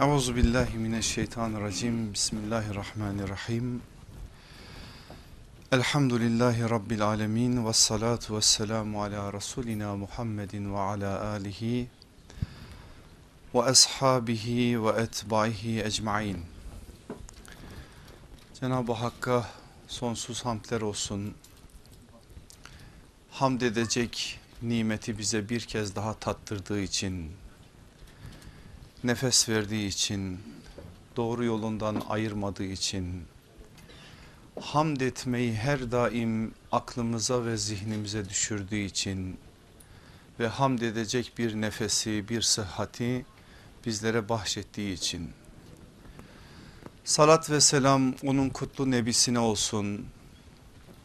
Euzu billahi mineşşeytanirracim. Bismillahirrahmanirrahim. Elhamdülillahi rabbil alamin ve salatu vesselamu ala rasulina Muhammedin ve ala alihi ve ashabihi ve etbaihi ecmaîn. Cenab-ı Hakk'a sonsuz hamdler olsun. Hamd edecek nimeti bize bir kez daha tattırdığı için nefes verdiği için, doğru yolundan ayırmadığı için, hamd etmeyi her daim aklımıza ve zihnimize düşürdüğü için ve hamd edecek bir nefesi, bir sıhhati bizlere bahşettiği için. Salat ve selam onun kutlu nebisine olsun.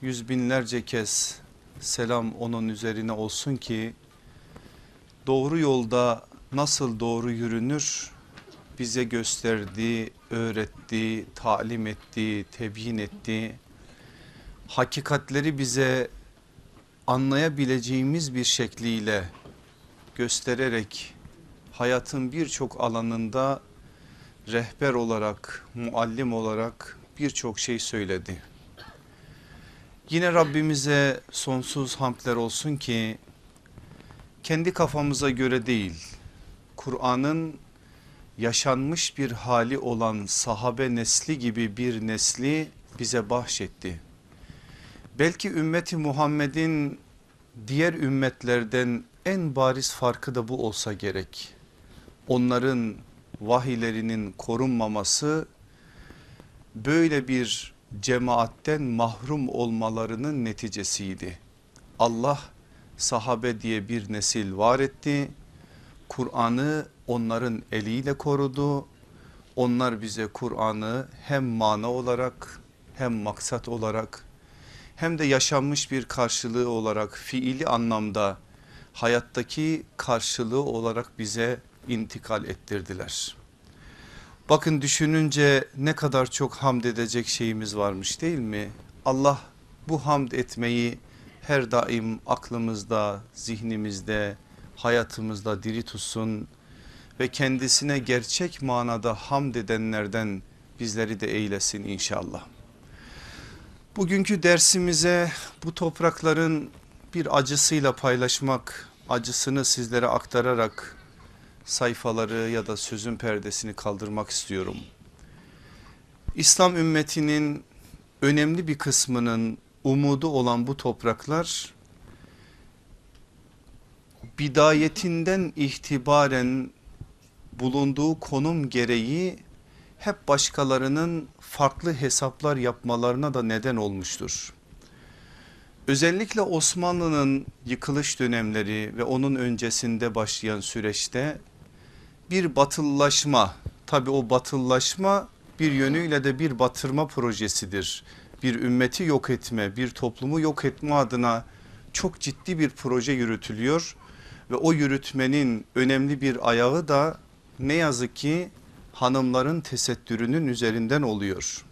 Yüz binlerce kez selam onun üzerine olsun ki doğru yolda nasıl doğru yürünür bize gösterdi, öğretti, talim etti, tebyin etti. Hakikatleri bize anlayabileceğimiz bir şekliyle göstererek hayatın birçok alanında rehber olarak, muallim olarak birçok şey söyledi. Yine Rabbimize sonsuz hamdler olsun ki kendi kafamıza göre değil, Kur'an'ın yaşanmış bir hali olan sahabe nesli gibi bir nesli bize bahşetti. Belki ümmeti Muhammed'in diğer ümmetlerden en bariz farkı da bu olsa gerek. Onların vahiylerinin korunmaması böyle bir cemaatten mahrum olmalarının neticesiydi. Allah sahabe diye bir nesil var etti Kur'an'ı onların eliyle korudu. Onlar bize Kur'an'ı hem mana olarak hem maksat olarak hem de yaşanmış bir karşılığı olarak fiili anlamda hayattaki karşılığı olarak bize intikal ettirdiler. Bakın düşününce ne kadar çok hamd edecek şeyimiz varmış değil mi? Allah bu hamd etmeyi her daim aklımızda, zihnimizde, hayatımızda diri tutsun ve kendisine gerçek manada hamd edenlerden bizleri de eylesin inşallah. Bugünkü dersimize bu toprakların bir acısıyla paylaşmak, acısını sizlere aktararak sayfaları ya da sözün perdesini kaldırmak istiyorum. İslam ümmetinin önemli bir kısmının umudu olan bu topraklar bidayetinden itibaren bulunduğu konum gereği hep başkalarının farklı hesaplar yapmalarına da neden olmuştur. Özellikle Osmanlı'nın yıkılış dönemleri ve onun öncesinde başlayan süreçte bir batıllaşma tabi o batıllaşma bir yönüyle de bir batırma projesidir. Bir ümmeti yok etme bir toplumu yok etme adına çok ciddi bir proje yürütülüyor ve o yürütmenin önemli bir ayağı da ne yazık ki hanımların tesettürünün üzerinden oluyor.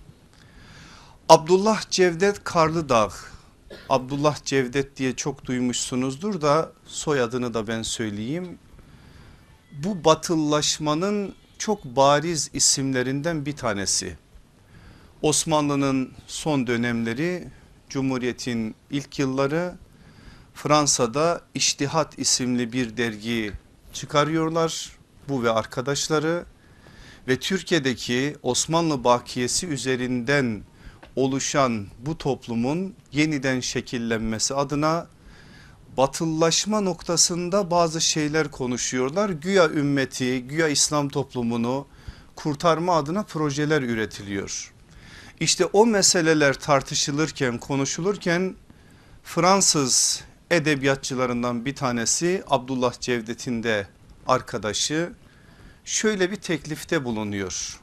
Abdullah Cevdet Karlıdağ, Abdullah Cevdet diye çok duymuşsunuzdur da soyadını da ben söyleyeyim. Bu batıllaşmanın çok bariz isimlerinden bir tanesi. Osmanlı'nın son dönemleri, Cumhuriyet'in ilk yılları Fransa'da İştihat isimli bir dergi çıkarıyorlar bu ve arkadaşları ve Türkiye'deki Osmanlı bakiyesi üzerinden oluşan bu toplumun yeniden şekillenmesi adına batıllaşma noktasında bazı şeyler konuşuyorlar. Güya ümmeti, güya İslam toplumunu kurtarma adına projeler üretiliyor. İşte o meseleler tartışılırken konuşulurken Fransız edebiyatçılarından bir tanesi Abdullah Cevdet'in de arkadaşı şöyle bir teklifte bulunuyor.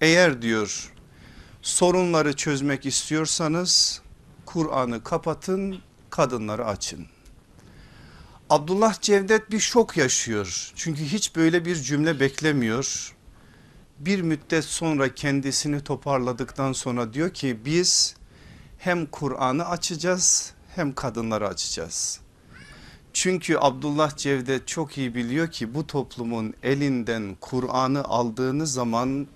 Eğer diyor sorunları çözmek istiyorsanız Kur'an'ı kapatın kadınları açın. Abdullah Cevdet bir şok yaşıyor çünkü hiç böyle bir cümle beklemiyor. Bir müddet sonra kendisini toparladıktan sonra diyor ki biz hem Kur'an'ı açacağız hem kadınları açacağız. Çünkü Abdullah Cevdet çok iyi biliyor ki bu toplumun elinden Kur'an'ı aldığınız zaman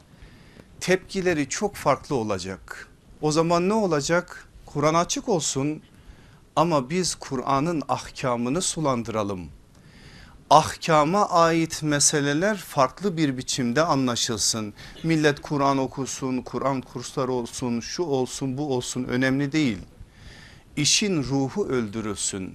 tepkileri çok farklı olacak. O zaman ne olacak? Kur'an açık olsun ama biz Kur'an'ın ahkamını sulandıralım. Ahkama ait meseleler farklı bir biçimde anlaşılsın. Millet Kur'an okusun, Kur'an kursları olsun, şu olsun bu olsun önemli değil. İşin ruhu öldürülsün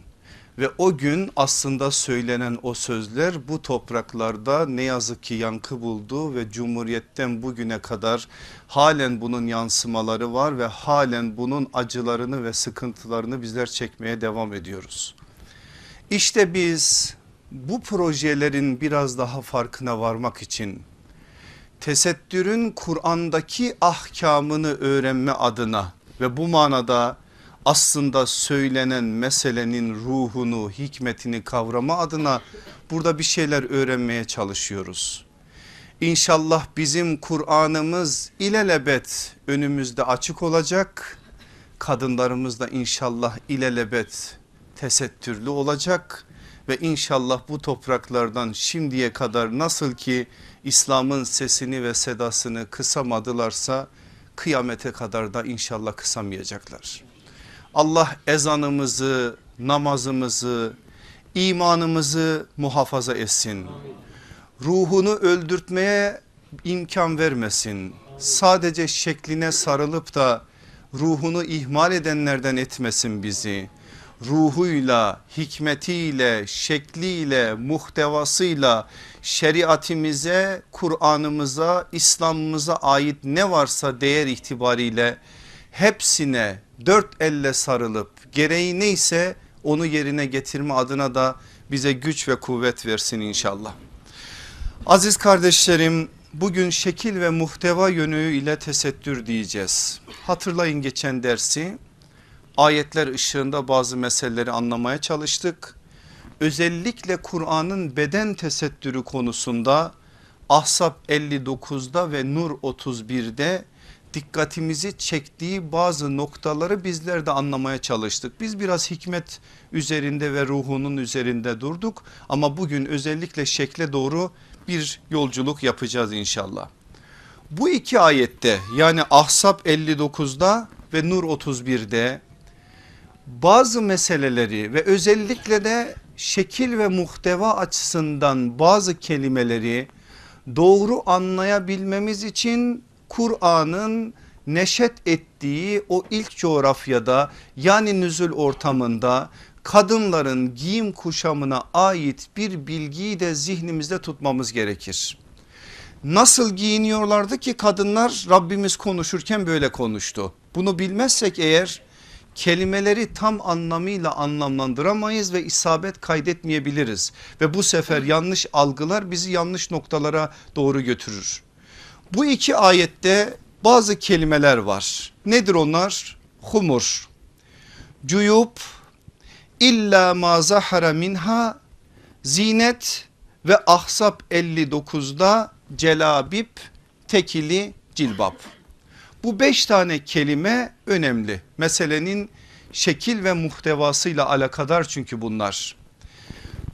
ve o gün aslında söylenen o sözler bu topraklarda ne yazık ki yankı buldu ve Cumhuriyet'ten bugüne kadar halen bunun yansımaları var ve halen bunun acılarını ve sıkıntılarını bizler çekmeye devam ediyoruz. İşte biz bu projelerin biraz daha farkına varmak için tesettürün Kur'an'daki ahkamını öğrenme adına ve bu manada aslında söylenen meselenin ruhunu, hikmetini kavrama adına burada bir şeyler öğrenmeye çalışıyoruz. İnşallah bizim Kur'an'ımız ilelebet önümüzde açık olacak. Kadınlarımız da inşallah ilelebet tesettürlü olacak ve inşallah bu topraklardan şimdiye kadar nasıl ki İslam'ın sesini ve sedasını kısamadılarsa kıyamete kadar da inşallah kısamayacaklar. Allah ezanımızı, namazımızı, imanımızı muhafaza etsin. Ruhunu öldürtmeye imkan vermesin. Sadece şekline sarılıp da ruhunu ihmal edenlerden etmesin bizi. Ruhuyla, hikmetiyle, şekliyle, muhtevasıyla şeriatimize, Kur'an'ımıza, İslam'ımıza ait ne varsa değer itibariyle hepsine dört elle sarılıp gereği neyse onu yerine getirme adına da bize güç ve kuvvet versin inşallah. Aziz kardeşlerim bugün şekil ve muhteva yönüyle tesettür diyeceğiz. Hatırlayın geçen dersi ayetler ışığında bazı meseleleri anlamaya çalıştık. Özellikle Kur'an'ın beden tesettürü konusunda Ahzab 59'da ve Nur 31'de dikkatimizi çektiği bazı noktaları bizler de anlamaya çalıştık. Biz biraz hikmet üzerinde ve ruhunun üzerinde durduk ama bugün özellikle şekle doğru bir yolculuk yapacağız inşallah. Bu iki ayette yani Ahzab 59'da ve Nur 31'de bazı meseleleri ve özellikle de şekil ve muhteva açısından bazı kelimeleri doğru anlayabilmemiz için Kur'an'ın neşet ettiği o ilk coğrafyada yani nüzül ortamında kadınların giyim kuşamına ait bir bilgiyi de zihnimizde tutmamız gerekir. Nasıl giyiniyorlardı ki kadınlar Rabbimiz konuşurken böyle konuştu. Bunu bilmezsek eğer kelimeleri tam anlamıyla anlamlandıramayız ve isabet kaydetmeyebiliriz. Ve bu sefer yanlış algılar bizi yanlış noktalara doğru götürür. Bu iki ayette bazı kelimeler var. Nedir onlar? Humur, cuyub, illa ma zahara minha, zinet ve ahsap 59'da celabip, tekili, cilbap. Bu beş tane kelime önemli. Meselenin şekil ve muhtevasıyla alakadar çünkü bunlar.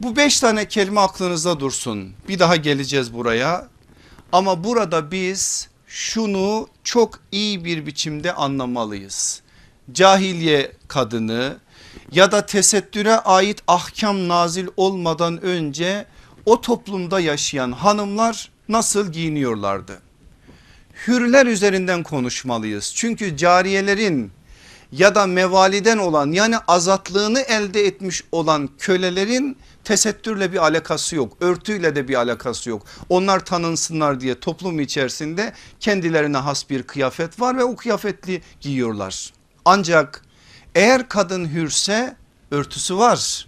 Bu beş tane kelime aklınızda dursun. Bir daha geleceğiz buraya. Ama burada biz şunu çok iyi bir biçimde anlamalıyız. Cahiliye kadını ya da tesettüre ait ahkam nazil olmadan önce o toplumda yaşayan hanımlar nasıl giyiniyorlardı? Hürler üzerinden konuşmalıyız. Çünkü cariyelerin ya da mevaliden olan yani azatlığını elde etmiş olan kölelerin tesettürle bir alakası yok. Örtüyle de bir alakası yok. Onlar tanınsınlar diye toplum içerisinde kendilerine has bir kıyafet var ve o kıyafetli giyiyorlar. Ancak eğer kadın hürse örtüsü var.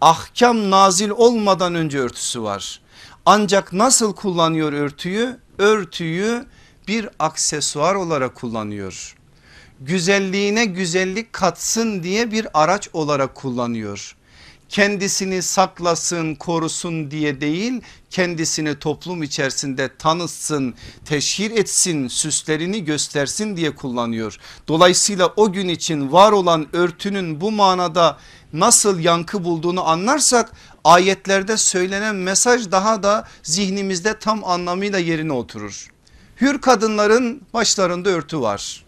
Ahkam nazil olmadan önce örtüsü var. Ancak nasıl kullanıyor örtüyü? Örtüyü bir aksesuar olarak kullanıyor. Güzelliğine güzellik katsın diye bir araç olarak kullanıyor kendisini saklasın korusun diye değil kendisini toplum içerisinde tanıtsın teşhir etsin süslerini göstersin diye kullanıyor. Dolayısıyla o gün için var olan örtünün bu manada nasıl yankı bulduğunu anlarsak ayetlerde söylenen mesaj daha da zihnimizde tam anlamıyla yerine oturur. Hür kadınların başlarında örtü var.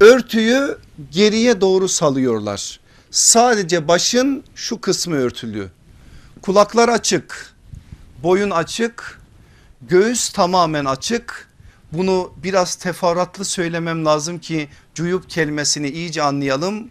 Örtüyü geriye doğru salıyorlar. Sadece başın şu kısmı örtülü. Kulaklar açık, boyun açık, göğüs tamamen açık. Bunu biraz teferruatlı söylemem lazım ki cuyup kelimesini iyice anlayalım.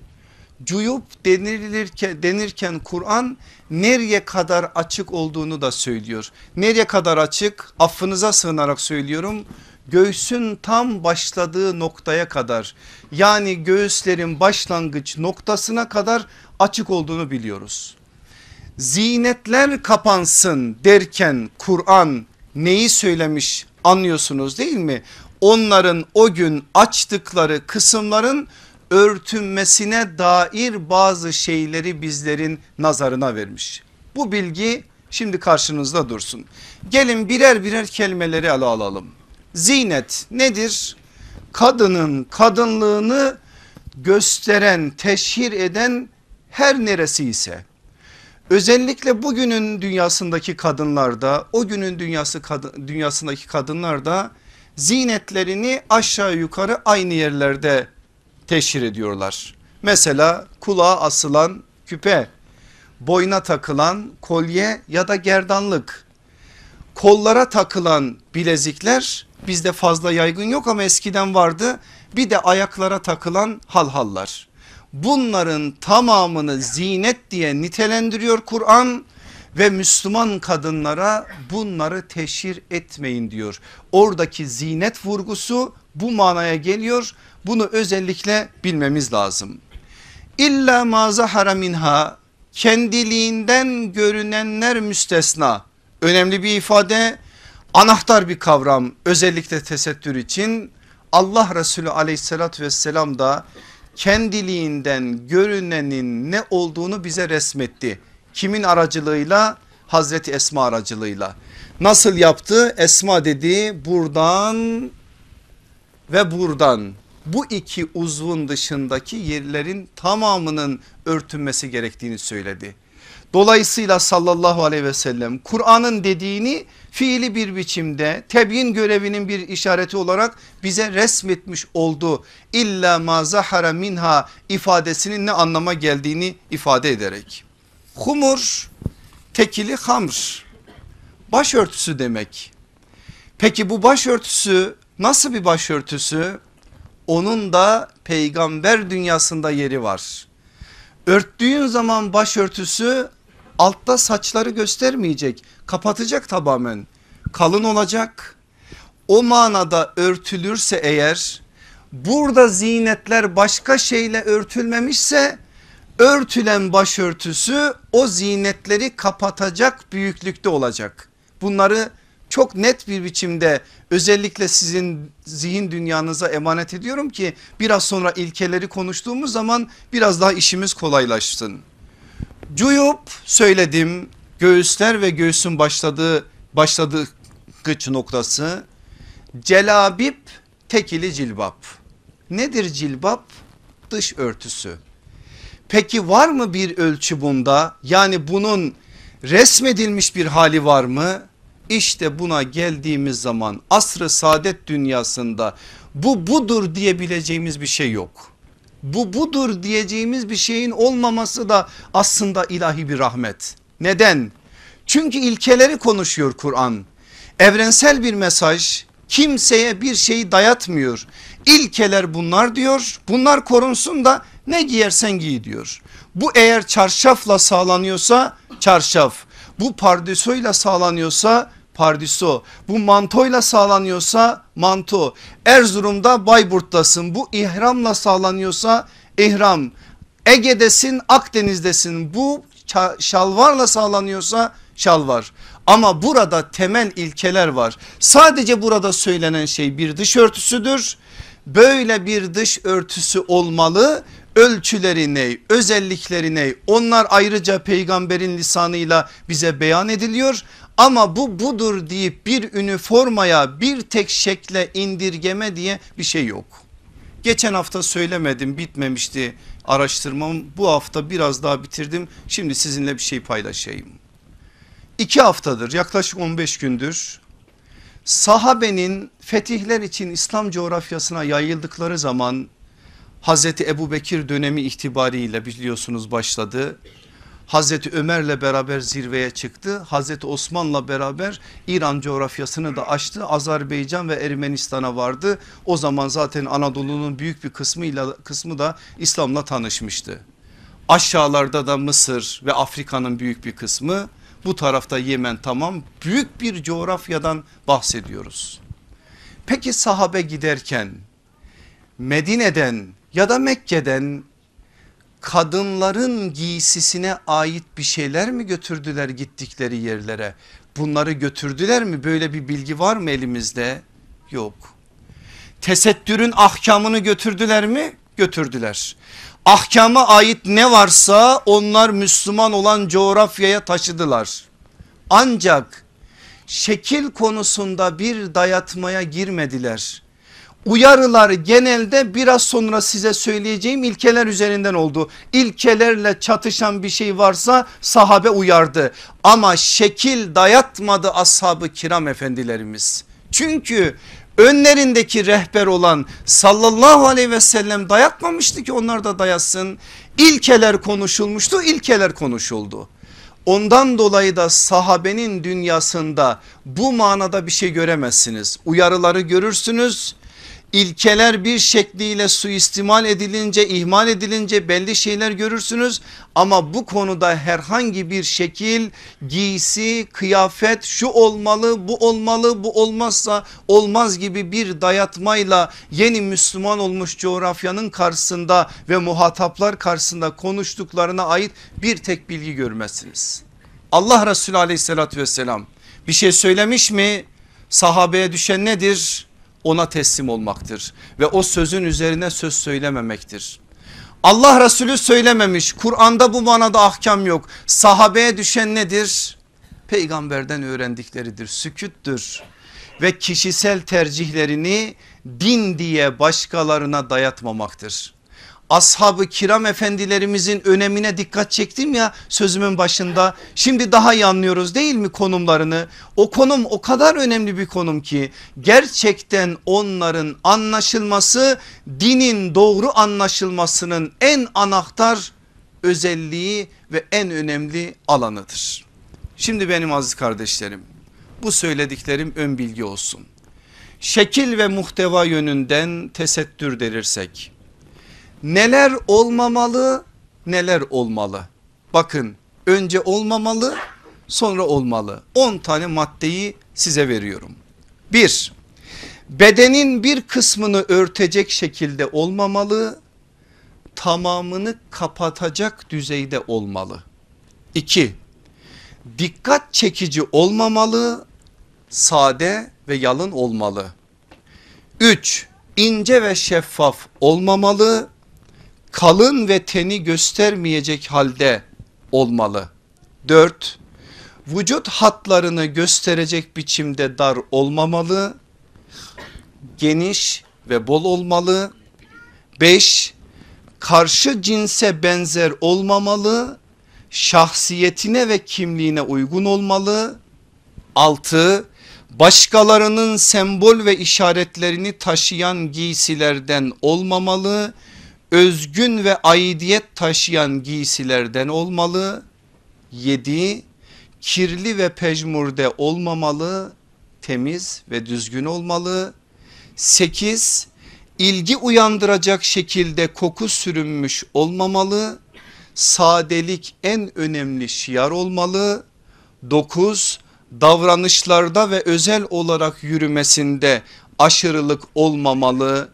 Cuyup denilirken, denirken Kur'an nereye kadar açık olduğunu da söylüyor. Nereye kadar açık? Affınıza sığınarak söylüyorum göğsün tam başladığı noktaya kadar yani göğüslerin başlangıç noktasına kadar açık olduğunu biliyoruz. Zinetler kapansın derken Kur'an neyi söylemiş anlıyorsunuz değil mi? Onların o gün açtıkları kısımların örtünmesine dair bazı şeyleri bizlerin nazarına vermiş. Bu bilgi şimdi karşınızda dursun. Gelin birer birer kelimeleri ele alalım. Zinet nedir? Kadının kadınlığını gösteren, teşhir eden her neresi ise özellikle bugünün dünyasındaki kadınlarda o günün dünyası dünyasındaki kadınlarda zinetlerini aşağı yukarı aynı yerlerde teşhir ediyorlar. Mesela kulağa asılan küpe, boyna takılan kolye ya da gerdanlık, kollara takılan bilezikler bizde fazla yaygın yok ama eskiden vardı. Bir de ayaklara takılan halhallar. Bunların tamamını zinet diye nitelendiriyor Kur'an ve Müslüman kadınlara bunları teşhir etmeyin diyor. Oradaki zinet vurgusu bu manaya geliyor. Bunu özellikle bilmemiz lazım. İlla ma zahara minha kendiliğinden görünenler müstesna. Önemli bir ifade anahtar bir kavram özellikle tesettür için Allah Resulü aleyhissalatü vesselam da kendiliğinden görünenin ne olduğunu bize resmetti. Kimin aracılığıyla? Hazreti Esma aracılığıyla. Nasıl yaptı? Esma dedi buradan ve buradan bu iki uzvun dışındaki yerlerin tamamının örtünmesi gerektiğini söyledi. Dolayısıyla sallallahu aleyhi ve sellem Kur'an'ın dediğini fiili bir biçimde tebyin görevinin bir işareti olarak bize resmetmiş oldu. İlla ma zahara minha ifadesinin ne anlama geldiğini ifade ederek. Humur tekili hamr başörtüsü demek. Peki bu başörtüsü nasıl bir başörtüsü? Onun da peygamber dünyasında yeri var. Örttüğün zaman başörtüsü altta saçları göstermeyecek kapatacak tamamen kalın olacak. O manada örtülürse eğer burada zinetler başka şeyle örtülmemişse örtülen başörtüsü o zinetleri kapatacak büyüklükte olacak. Bunları çok net bir biçimde özellikle sizin zihin dünyanıza emanet ediyorum ki biraz sonra ilkeleri konuştuğumuz zaman biraz daha işimiz kolaylaşsın. Cuyup söyledim göğüsler ve göğsün başladığı başladığı gıç noktası celabip tekili cilbap. Nedir cilbap? Dış örtüsü. Peki var mı bir ölçü bunda? Yani bunun resmedilmiş bir hali var mı? İşte buna geldiğimiz zaman asrı saadet dünyasında bu budur diyebileceğimiz bir şey yok bu budur diyeceğimiz bir şeyin olmaması da aslında ilahi bir rahmet. Neden? Çünkü ilkeleri konuşuyor Kur'an. Evrensel bir mesaj kimseye bir şeyi dayatmıyor. İlkeler bunlar diyor bunlar korunsun da ne giyersen giy diyor. Bu eğer çarşafla sağlanıyorsa çarşaf bu pardösüyle sağlanıyorsa pardiso bu mantoyla sağlanıyorsa manto. Erzurum'da Bayburt'tasın. Bu ihramla sağlanıyorsa ihram. Ege'desin Akdeniz'desin. Bu şalvarla sağlanıyorsa şalvar. Ama burada temel ilkeler var. Sadece burada söylenen şey bir dış örtüsüdür. Böyle bir dış örtüsü olmalı. Ölçüleri ne özellikleri ne onlar ayrıca peygamberin lisanıyla bize beyan ediliyor ama bu budur deyip bir üniformaya bir tek şekle indirgeme diye bir şey yok. Geçen hafta söylemedim bitmemişti araştırmam bu hafta biraz daha bitirdim şimdi sizinle bir şey paylaşayım. İki haftadır yaklaşık 15 gündür sahabenin fetihler için İslam coğrafyasına yayıldıkları zaman Hazreti Ebu Bekir dönemi itibariyle biliyorsunuz başladı. Hazreti Ömer'le beraber zirveye çıktı. Hazreti Osman'la beraber İran coğrafyasını da açtı. Azerbaycan ve Ermenistan'a vardı. O zaman zaten Anadolu'nun büyük bir kısmıyla kısmı da İslam'la tanışmıştı. Aşağılarda da Mısır ve Afrika'nın büyük bir kısmı bu tarafta Yemen tamam büyük bir coğrafyadan bahsediyoruz. Peki sahabe giderken Medine'den ya da Mekke'den kadınların giysisine ait bir şeyler mi götürdüler gittikleri yerlere? Bunları götürdüler mi? Böyle bir bilgi var mı elimizde? Yok. Tesettürün ahkamını götürdüler mi? Götürdüler. Ahkama ait ne varsa onlar Müslüman olan coğrafyaya taşıdılar. Ancak şekil konusunda bir dayatmaya girmediler uyarılar genelde biraz sonra size söyleyeceğim ilkeler üzerinden oldu. İlkelerle çatışan bir şey varsa sahabe uyardı ama şekil dayatmadı ashabı kiram efendilerimiz. Çünkü önlerindeki rehber olan sallallahu aleyhi ve sellem dayatmamıştı ki onlar da dayasın. İlkeler konuşulmuştu ilkeler konuşuldu. Ondan dolayı da sahabenin dünyasında bu manada bir şey göremezsiniz. Uyarıları görürsünüz İlkeler bir şekliyle suistimal edilince ihmal edilince belli şeyler görürsünüz ama bu konuda herhangi bir şekil giysi kıyafet şu olmalı bu olmalı bu olmazsa olmaz gibi bir dayatmayla yeni Müslüman olmuş coğrafyanın karşısında ve muhataplar karşısında konuştuklarına ait bir tek bilgi görmezsiniz. Allah Resulü aleyhissalatü vesselam bir şey söylemiş mi sahabeye düşen nedir? Ona teslim olmaktır ve o sözün üzerine söz söylememektir. Allah Resulü söylememiş Kur'an'da bu manada ahkam yok sahabeye düşen nedir? Peygamberden öğrendikleridir süküttür ve kişisel tercihlerini din diye başkalarına dayatmamaktır ashabı kiram efendilerimizin önemine dikkat çektim ya sözümün başında. Şimdi daha iyi anlıyoruz değil mi konumlarını? O konum o kadar önemli bir konum ki gerçekten onların anlaşılması dinin doğru anlaşılmasının en anahtar özelliği ve en önemli alanıdır. Şimdi benim aziz kardeşlerim bu söylediklerim ön bilgi olsun. Şekil ve muhteva yönünden tesettür derirsek neler olmamalı neler olmalı. Bakın önce olmamalı sonra olmalı. 10 tane maddeyi size veriyorum. 1. Bedenin bir kısmını örtecek şekilde olmamalı. Tamamını kapatacak düzeyde olmalı. 2. Dikkat çekici olmamalı. Sade ve yalın olmalı. 3. ince ve şeffaf olmamalı kalın ve teni göstermeyecek halde olmalı. 4. Vücut hatlarını gösterecek biçimde dar olmamalı. Geniş ve bol olmalı. 5. Karşı cinse benzer olmamalı. Şahsiyetine ve kimliğine uygun olmalı. 6. Başkalarının sembol ve işaretlerini taşıyan giysilerden olmamalı özgün ve aidiyet taşıyan giysilerden olmalı. 7. Kirli ve pejmurde olmamalı, temiz ve düzgün olmalı. 8. ilgi uyandıracak şekilde koku sürünmüş olmamalı. Sadelik en önemli şiar olmalı. 9. Davranışlarda ve özel olarak yürümesinde aşırılık olmamalı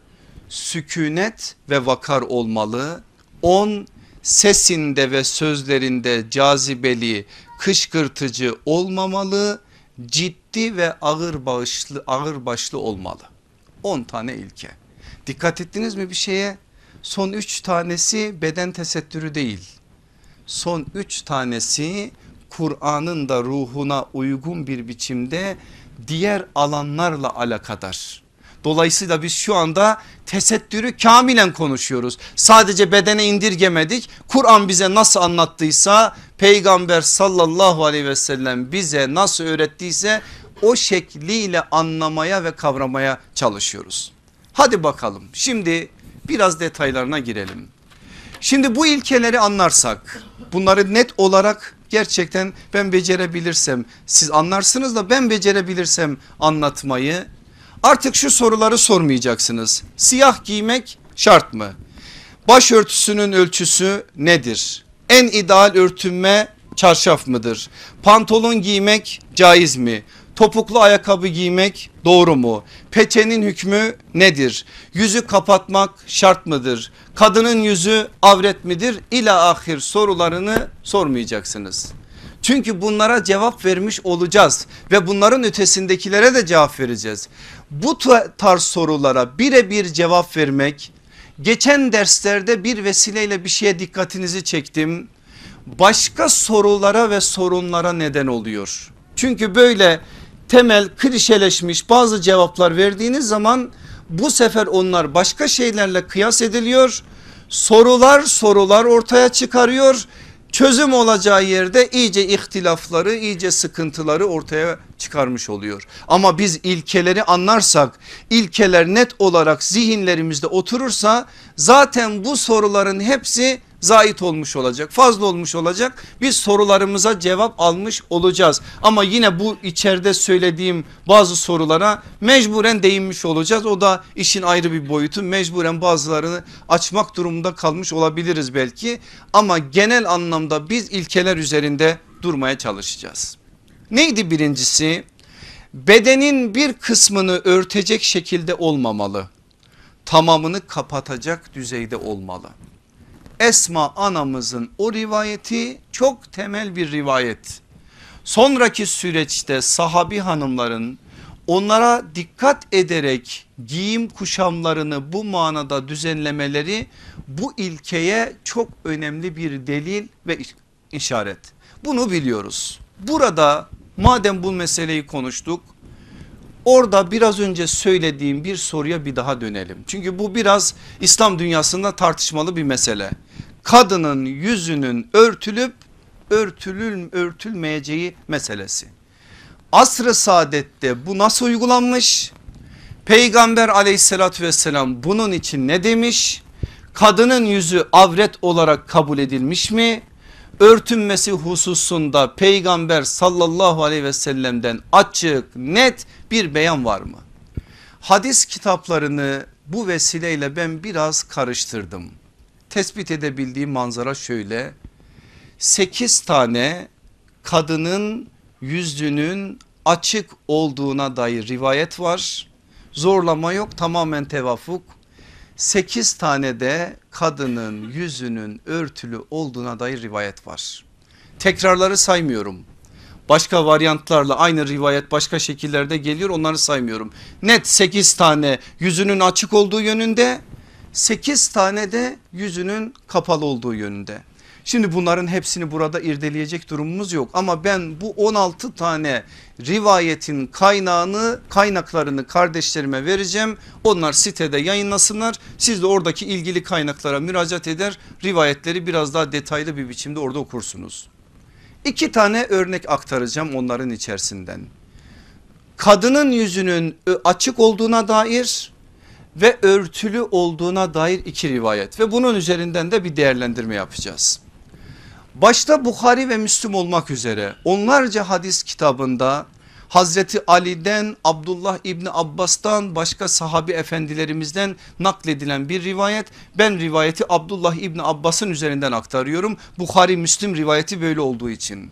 sükunet ve vakar olmalı. 10 sesinde ve sözlerinde cazibeli, kışkırtıcı olmamalı. Ciddi ve ağır başlı ağır başlı olmalı. 10 tane ilke. Dikkat ettiniz mi bir şeye? Son üç tanesi beden tesettürü değil. Son üç tanesi Kur'an'ın da ruhuna uygun bir biçimde diğer alanlarla alakadar. Dolayısıyla biz şu anda tesettürü kamilen konuşuyoruz. Sadece bedene indirgemedik. Kur'an bize nasıl anlattıysa peygamber sallallahu aleyhi ve sellem bize nasıl öğrettiyse o şekliyle anlamaya ve kavramaya çalışıyoruz. Hadi bakalım şimdi biraz detaylarına girelim. Şimdi bu ilkeleri anlarsak bunları net olarak gerçekten ben becerebilirsem siz anlarsınız da ben becerebilirsem anlatmayı artık şu soruları sormayacaksınız. Siyah giymek şart mı? Başörtüsünün ölçüsü nedir? En ideal örtünme çarşaf mıdır? Pantolon giymek caiz mi? Topuklu ayakkabı giymek doğru mu? Peçenin hükmü nedir? Yüzü kapatmak şart mıdır? Kadının yüzü avret midir? İla ahir sorularını sormayacaksınız. Çünkü bunlara cevap vermiş olacağız ve bunların ötesindekilere de cevap vereceğiz. Bu tarz sorulara birebir cevap vermek geçen derslerde bir vesileyle bir şeye dikkatinizi çektim. Başka sorulara ve sorunlara neden oluyor. Çünkü böyle temel klişeleşmiş bazı cevaplar verdiğiniz zaman bu sefer onlar başka şeylerle kıyas ediliyor. Sorular sorular ortaya çıkarıyor. Çözüm olacağı yerde iyice ihtilafları iyice sıkıntıları ortaya çıkarmış oluyor. Ama biz ilkeleri anlarsak ilkeler net olarak zihinlerimizde oturursa zaten bu soruların hepsi zait olmuş olacak fazla olmuş olacak. Biz sorularımıza cevap almış olacağız. Ama yine bu içeride söylediğim bazı sorulara mecburen değinmiş olacağız. O da işin ayrı bir boyutu. Mecburen bazılarını açmak durumunda kalmış olabiliriz belki. Ama genel anlamda biz ilkeler üzerinde durmaya çalışacağız. Neydi birincisi? Bedenin bir kısmını örtecek şekilde olmamalı. Tamamını kapatacak düzeyde olmalı. Esma anamızın o rivayeti çok temel bir rivayet. Sonraki süreçte sahabi hanımların onlara dikkat ederek giyim kuşamlarını bu manada düzenlemeleri bu ilkeye çok önemli bir delil ve işaret. Bunu biliyoruz. Burada madem bu meseleyi konuştuk orada biraz önce söylediğim bir soruya bir daha dönelim. Çünkü bu biraz İslam dünyasında tartışmalı bir mesele kadının yüzünün örtülüp örtülül örtülmeyeceği meselesi. Asr-ı saadette bu nasıl uygulanmış? Peygamber aleyhissalatü vesselam bunun için ne demiş? Kadının yüzü avret olarak kabul edilmiş mi? Örtünmesi hususunda peygamber sallallahu aleyhi ve sellem'den açık net bir beyan var mı? Hadis kitaplarını bu vesileyle ben biraz karıştırdım tespit edebildiğim manzara şöyle. 8 tane kadının yüzünün açık olduğuna dair rivayet var. Zorlama yok tamamen tevafuk. 8 tane de kadının yüzünün örtülü olduğuna dair rivayet var. Tekrarları saymıyorum. Başka varyantlarla aynı rivayet başka şekillerde geliyor onları saymıyorum. Net 8 tane yüzünün açık olduğu yönünde 8 tane de yüzünün kapalı olduğu yönünde. Şimdi bunların hepsini burada irdeleyecek durumumuz yok ama ben bu 16 tane rivayetin kaynağını kaynaklarını kardeşlerime vereceğim. Onlar sitede yayınlasınlar. Siz de oradaki ilgili kaynaklara müracaat eder rivayetleri biraz daha detaylı bir biçimde orada okursunuz. İki tane örnek aktaracağım onların içerisinden. Kadının yüzünün açık olduğuna dair ve örtülü olduğuna dair iki rivayet ve bunun üzerinden de bir değerlendirme yapacağız. Başta Bukhari ve Müslüm olmak üzere onlarca hadis kitabında Hazreti Ali'den Abdullah İbni Abbas'tan başka sahabi efendilerimizden nakledilen bir rivayet. Ben rivayeti Abdullah İbni Abbas'ın üzerinden aktarıyorum. Bukhari Müslüm rivayeti böyle olduğu için.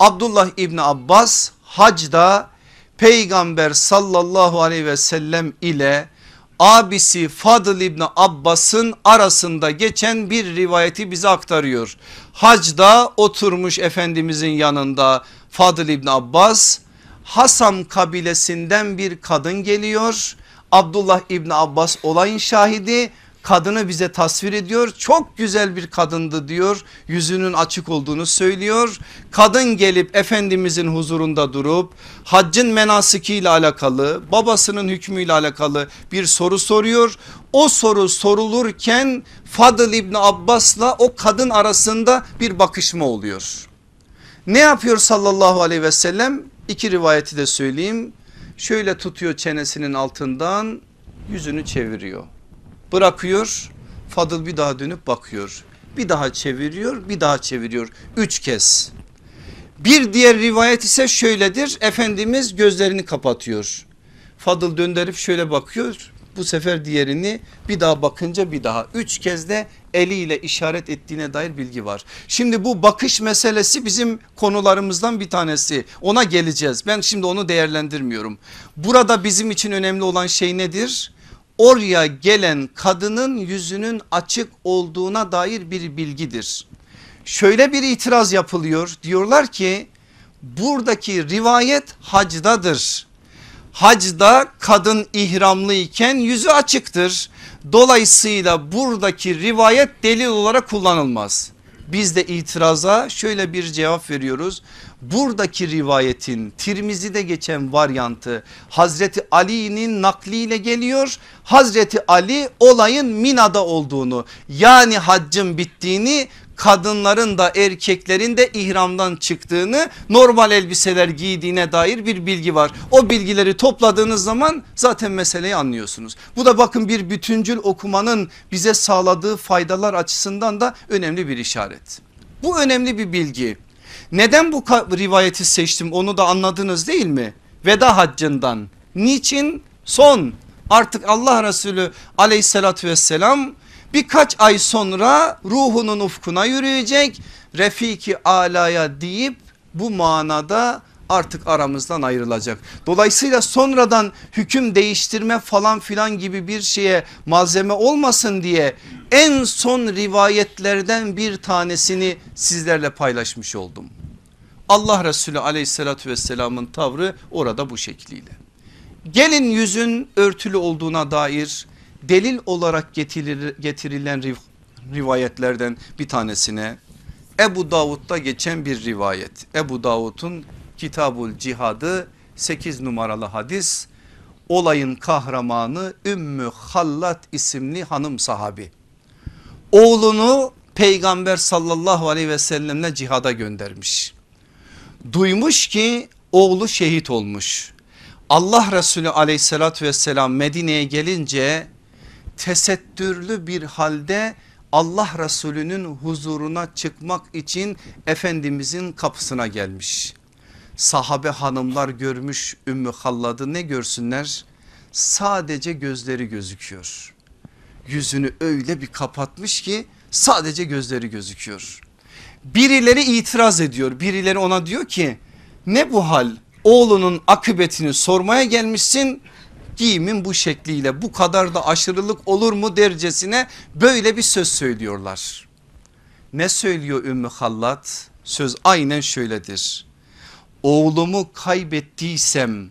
Abdullah İbni Abbas hacda peygamber sallallahu aleyhi ve sellem ile abisi Fadıl İbni Abbas'ın arasında geçen bir rivayeti bize aktarıyor. Hacda oturmuş Efendimizin yanında Fadıl İbni Abbas Hasam kabilesinden bir kadın geliyor. Abdullah İbni Abbas olayın şahidi kadını bize tasvir ediyor. Çok güzel bir kadındı diyor. Yüzünün açık olduğunu söylüyor. Kadın gelip Efendimizin huzurunda durup haccın menasikiyle alakalı babasının hükmüyle alakalı bir soru soruyor. O soru sorulurken Fadıl İbni Abbas'la o kadın arasında bir bakışma oluyor. Ne yapıyor sallallahu aleyhi ve sellem? İki rivayeti de söyleyeyim. Şöyle tutuyor çenesinin altından yüzünü çeviriyor bırakıyor. Fadıl bir daha dönüp bakıyor. Bir daha çeviriyor bir daha çeviriyor. Üç kez. Bir diğer rivayet ise şöyledir. Efendimiz gözlerini kapatıyor. Fadıl döndürüp şöyle bakıyor. Bu sefer diğerini bir daha bakınca bir daha. Üç kez de eliyle işaret ettiğine dair bilgi var. Şimdi bu bakış meselesi bizim konularımızdan bir tanesi. Ona geleceğiz. Ben şimdi onu değerlendirmiyorum. Burada bizim için önemli olan şey nedir? Oraya gelen kadının yüzünün açık olduğuna dair bir bilgidir. Şöyle bir itiraz yapılıyor diyorlar ki buradaki rivayet hacdadır. Hacda kadın ihramlı iken yüzü açıktır. Dolayısıyla buradaki rivayet delil olarak kullanılmaz. Biz de itiraza şöyle bir cevap veriyoruz. Buradaki rivayetin Tirmizi'de geçen varyantı Hazreti Ali'nin nakliyle geliyor. Hazreti Ali olayın Mina'da olduğunu yani haccın bittiğini kadınların da erkeklerin de ihramdan çıktığını normal elbiseler giydiğine dair bir bilgi var. O bilgileri topladığınız zaman zaten meseleyi anlıyorsunuz. Bu da bakın bir bütüncül okumanın bize sağladığı faydalar açısından da önemli bir işaret. Bu önemli bir bilgi. Neden bu rivayeti seçtim onu da anladınız değil mi? Veda haccından. Niçin? Son artık Allah Resulü aleyhissalatü vesselam birkaç ay sonra ruhunun ufkuna yürüyecek. Refiki alaya deyip bu manada artık aramızdan ayrılacak. Dolayısıyla sonradan hüküm değiştirme falan filan gibi bir şeye malzeme olmasın diye en son rivayetlerden bir tanesini sizlerle paylaşmış oldum. Allah Resulü aleyhissalatü vesselamın tavrı orada bu şekliyle. Gelin yüzün örtülü olduğuna dair delil olarak getirilir, getirilen riv, rivayetlerden bir tanesine Ebu Davud'da geçen bir rivayet. Ebu Davud'un Kitabul Cihadı 8 numaralı hadis olayın kahramanı Ümmü Hallat isimli hanım sahabi. Oğlunu peygamber sallallahu aleyhi ve sellemle cihada göndermiş. Duymuş ki oğlu şehit olmuş. Allah Resulü aleyhissalatü vesselam Medine'ye gelince tesettürlü bir halde Allah Resulü'nün huzuruna çıkmak için Efendimizin kapısına gelmiş. Sahabe hanımlar görmüş Ümmü Hallad'ı ne görsünler? Sadece gözleri gözüküyor. Yüzünü öyle bir kapatmış ki sadece gözleri gözüküyor. Birileri itiraz ediyor birileri ona diyor ki ne bu hal oğlunun akıbetini sormaya gelmişsin giyimin bu şekliyle bu kadar da aşırılık olur mu dercesine böyle bir söz söylüyorlar. Ne söylüyor Ümmü Hallat? Söz aynen şöyledir. Oğlumu kaybettiysem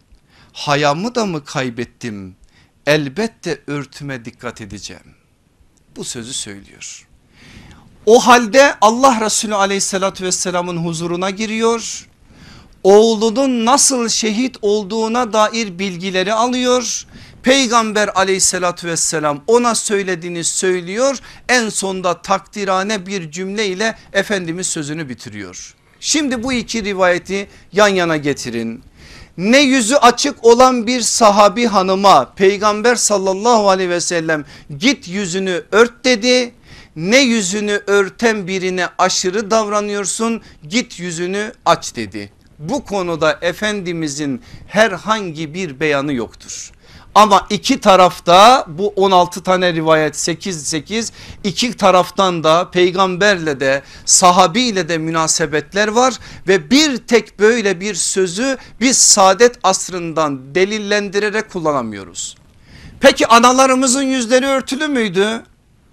hayamı da mı kaybettim? Elbette örtüme dikkat edeceğim. Bu sözü söylüyor. O halde Allah Resulü aleyhissalatü vesselamın huzuruna giriyor oğlunun nasıl şehit olduğuna dair bilgileri alıyor. Peygamber aleyhissalatü vesselam ona söylediğini söylüyor. En sonda takdirane bir cümle ile Efendimiz sözünü bitiriyor. Şimdi bu iki rivayeti yan yana getirin. Ne yüzü açık olan bir sahabi hanıma peygamber sallallahu aleyhi ve sellem git yüzünü ört dedi. Ne yüzünü örten birine aşırı davranıyorsun git yüzünü aç dedi bu konuda Efendimizin herhangi bir beyanı yoktur. Ama iki tarafta bu 16 tane rivayet 8 8 iki taraftan da peygamberle de sahabiyle de münasebetler var ve bir tek böyle bir sözü biz saadet asrından delillendirerek kullanamıyoruz. Peki analarımızın yüzleri örtülü müydü?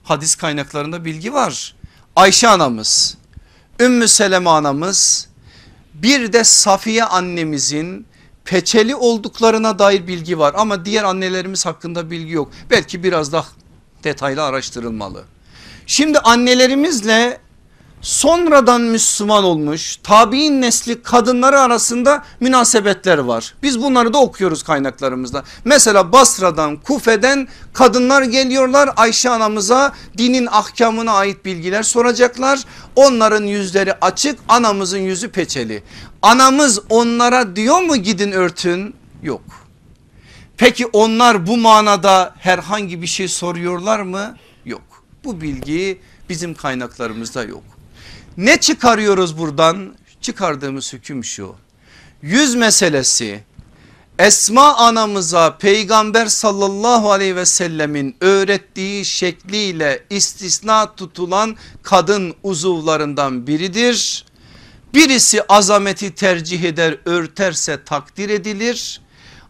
Hadis kaynaklarında bilgi var. Ayşe anamız, Ümmü Seleme anamız, bir de Safiye annemizin peçeli olduklarına dair bilgi var ama diğer annelerimiz hakkında bilgi yok. Belki biraz daha detaylı araştırılmalı. Şimdi annelerimizle sonradan Müslüman olmuş tabi'in nesli kadınları arasında münasebetler var. Biz bunları da okuyoruz kaynaklarımızda. Mesela Basra'dan Kufe'den kadınlar geliyorlar Ayşe anamıza dinin ahkamına ait bilgiler soracaklar. Onların yüzleri açık anamızın yüzü peçeli. Anamız onlara diyor mu gidin örtün? Yok. Peki onlar bu manada herhangi bir şey soruyorlar mı? Yok. Bu bilgi bizim kaynaklarımızda yok. Ne çıkarıyoruz buradan? Çıkardığımız hüküm şu. Yüz meselesi Esma anamıza peygamber sallallahu aleyhi ve sellemin öğrettiği şekliyle istisna tutulan kadın uzuvlarından biridir. Birisi azameti tercih eder örterse takdir edilir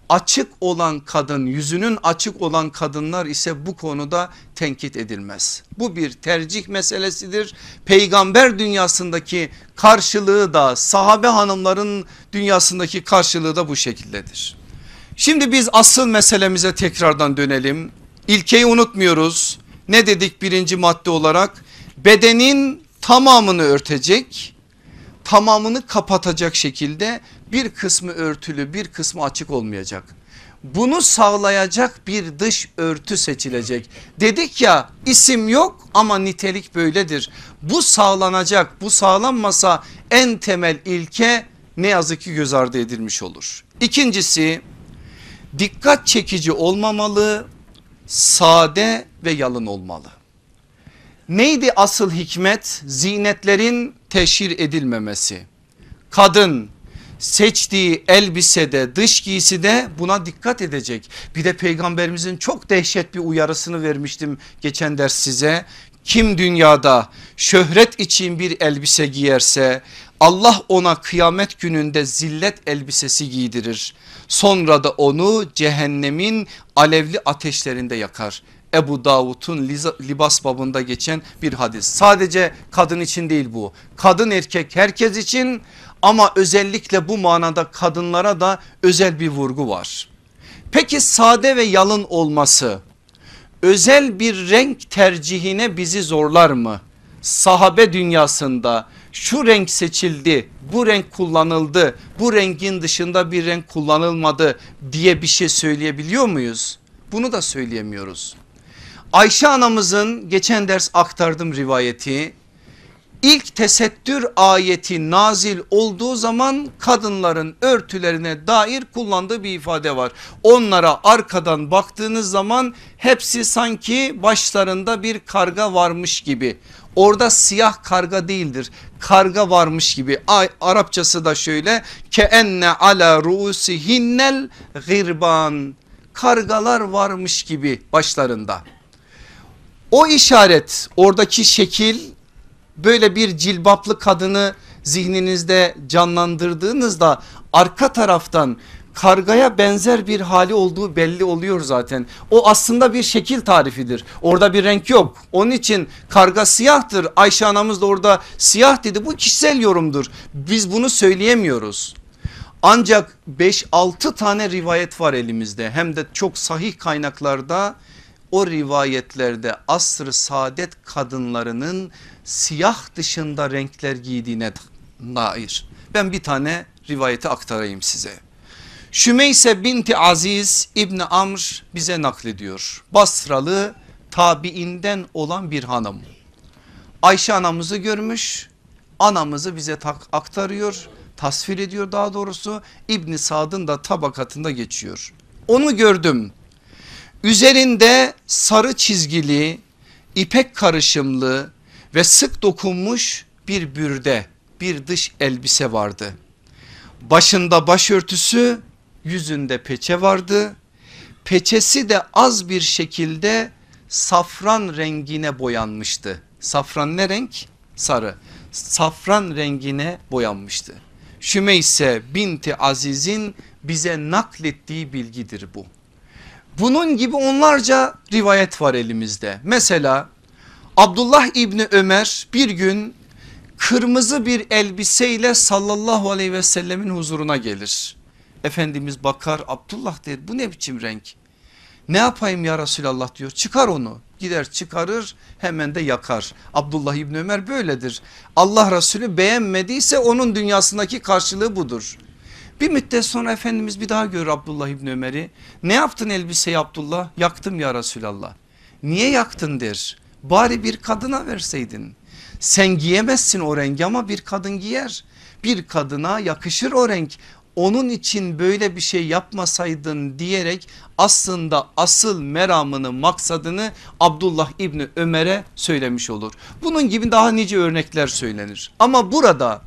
açık olan kadın yüzünün açık olan kadınlar ise bu konuda tenkit edilmez. Bu bir tercih meselesidir. Peygamber dünyasındaki karşılığı da sahabe hanımların dünyasındaki karşılığı da bu şekildedir. Şimdi biz asıl meselemize tekrardan dönelim. İlkeyi unutmuyoruz. Ne dedik birinci madde olarak? Bedenin tamamını örtecek tamamını kapatacak şekilde bir kısmı örtülü bir kısmı açık olmayacak. Bunu sağlayacak bir dış örtü seçilecek. Dedik ya isim yok ama nitelik böyledir. Bu sağlanacak bu sağlanmasa en temel ilke ne yazık ki göz ardı edilmiş olur. İkincisi dikkat çekici olmamalı sade ve yalın olmalı. Neydi asıl hikmet? Zinetlerin teşhir edilmemesi. Kadın seçtiği elbisede dış giysi de buna dikkat edecek. Bir de peygamberimizin çok dehşet bir uyarısını vermiştim geçen ders size. Kim dünyada şöhret için bir elbise giyerse Allah ona kıyamet gününde zillet elbisesi giydirir. Sonra da onu cehennemin alevli ateşlerinde yakar. Ebu Davud'un libas babında geçen bir hadis. Sadece kadın için değil bu. Kadın erkek herkes için ama özellikle bu manada kadınlara da özel bir vurgu var. Peki sade ve yalın olması özel bir renk tercihine bizi zorlar mı? Sahabe dünyasında şu renk seçildi bu renk kullanıldı bu rengin dışında bir renk kullanılmadı diye bir şey söyleyebiliyor muyuz? Bunu da söyleyemiyoruz. Ayşe anamızın geçen ders aktardım rivayeti. İlk tesettür ayeti nazil olduğu zaman kadınların örtülerine dair kullandığı bir ifade var. Onlara arkadan baktığınız zaman hepsi sanki başlarında bir karga varmış gibi. Orada siyah karga değildir. Karga varmış gibi. Arapçası da şöyle ke enne ala ruusihinnel gırban. Kargalar varmış gibi başlarında. O işaret oradaki şekil böyle bir cilbaplı kadını zihninizde canlandırdığınızda arka taraftan kargaya benzer bir hali olduğu belli oluyor zaten. O aslında bir şekil tarifidir. Orada bir renk yok. Onun için karga siyahtır. Ayşe anamız da orada siyah dedi. Bu kişisel yorumdur. Biz bunu söyleyemiyoruz. Ancak 5-6 tane rivayet var elimizde. Hem de çok sahih kaynaklarda o rivayetlerde asr-ı saadet kadınlarının siyah dışında renkler giydiğine dair. Ben bir tane rivayeti aktarayım size. Şümeyse binti Aziz İbni Amr bize naklediyor. Basralı tabiinden olan bir hanım. Ayşe anamızı görmüş anamızı bize aktarıyor tasvir ediyor daha doğrusu İbni Sad'ın da tabakatında geçiyor. Onu gördüm Üzerinde sarı çizgili, ipek karışımlı ve sık dokunmuş bir bürde, bir dış elbise vardı. Başında başörtüsü, yüzünde peçe vardı. Peçesi de az bir şekilde safran rengine boyanmıştı. Safran ne renk? Sarı. Safran rengine boyanmıştı. Şümeyse binti Aziz'in bize naklettiği bilgidir bu. Bunun gibi onlarca rivayet var elimizde. Mesela Abdullah İbni Ömer bir gün kırmızı bir elbiseyle sallallahu aleyhi ve sellemin huzuruna gelir. Efendimiz bakar Abdullah der bu ne biçim renk? Ne yapayım ya Resulallah diyor çıkar onu gider çıkarır hemen de yakar. Abdullah İbni Ömer böyledir. Allah Resulü beğenmediyse onun dünyasındaki karşılığı budur. Bir müddet sonra Efendimiz bir daha görür Abdullah İbni Ömer'i. Ne yaptın elbiseyi Abdullah? Yaktım ya Resulallah. Niye yaktın der. Bari bir kadına verseydin. Sen giyemezsin o rengi ama bir kadın giyer. Bir kadına yakışır o renk onun için böyle bir şey yapmasaydın diyerek aslında asıl meramını maksadını Abdullah İbni Ömer'e söylemiş olur. Bunun gibi daha nice örnekler söylenir. Ama burada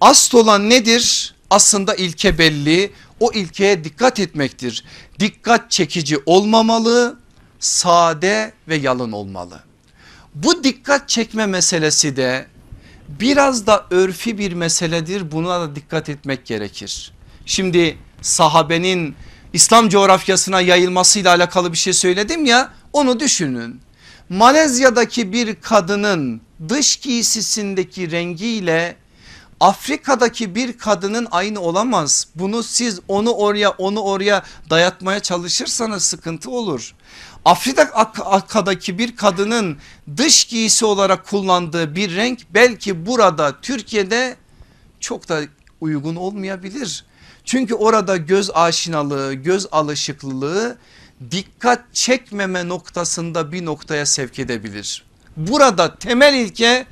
asıl olan nedir? Aslında ilke belli o ilkeye dikkat etmektir. Dikkat çekici olmamalı sade ve yalın olmalı. Bu dikkat çekme meselesi de biraz da örfi bir meseledir buna da dikkat etmek gerekir. Şimdi sahabenin İslam coğrafyasına yayılmasıyla alakalı bir şey söyledim ya onu düşünün. Malezya'daki bir kadının dış giysisindeki rengiyle Afrika'daki bir kadının aynı olamaz. Bunu siz onu oraya onu oraya dayatmaya çalışırsanız sıkıntı olur. Afrika'daki bir kadının dış giysi olarak kullandığı bir renk belki burada Türkiye'de çok da uygun olmayabilir. Çünkü orada göz aşinalığı, göz alışıklılığı dikkat çekmeme noktasında bir noktaya sevk edebilir. Burada temel ilke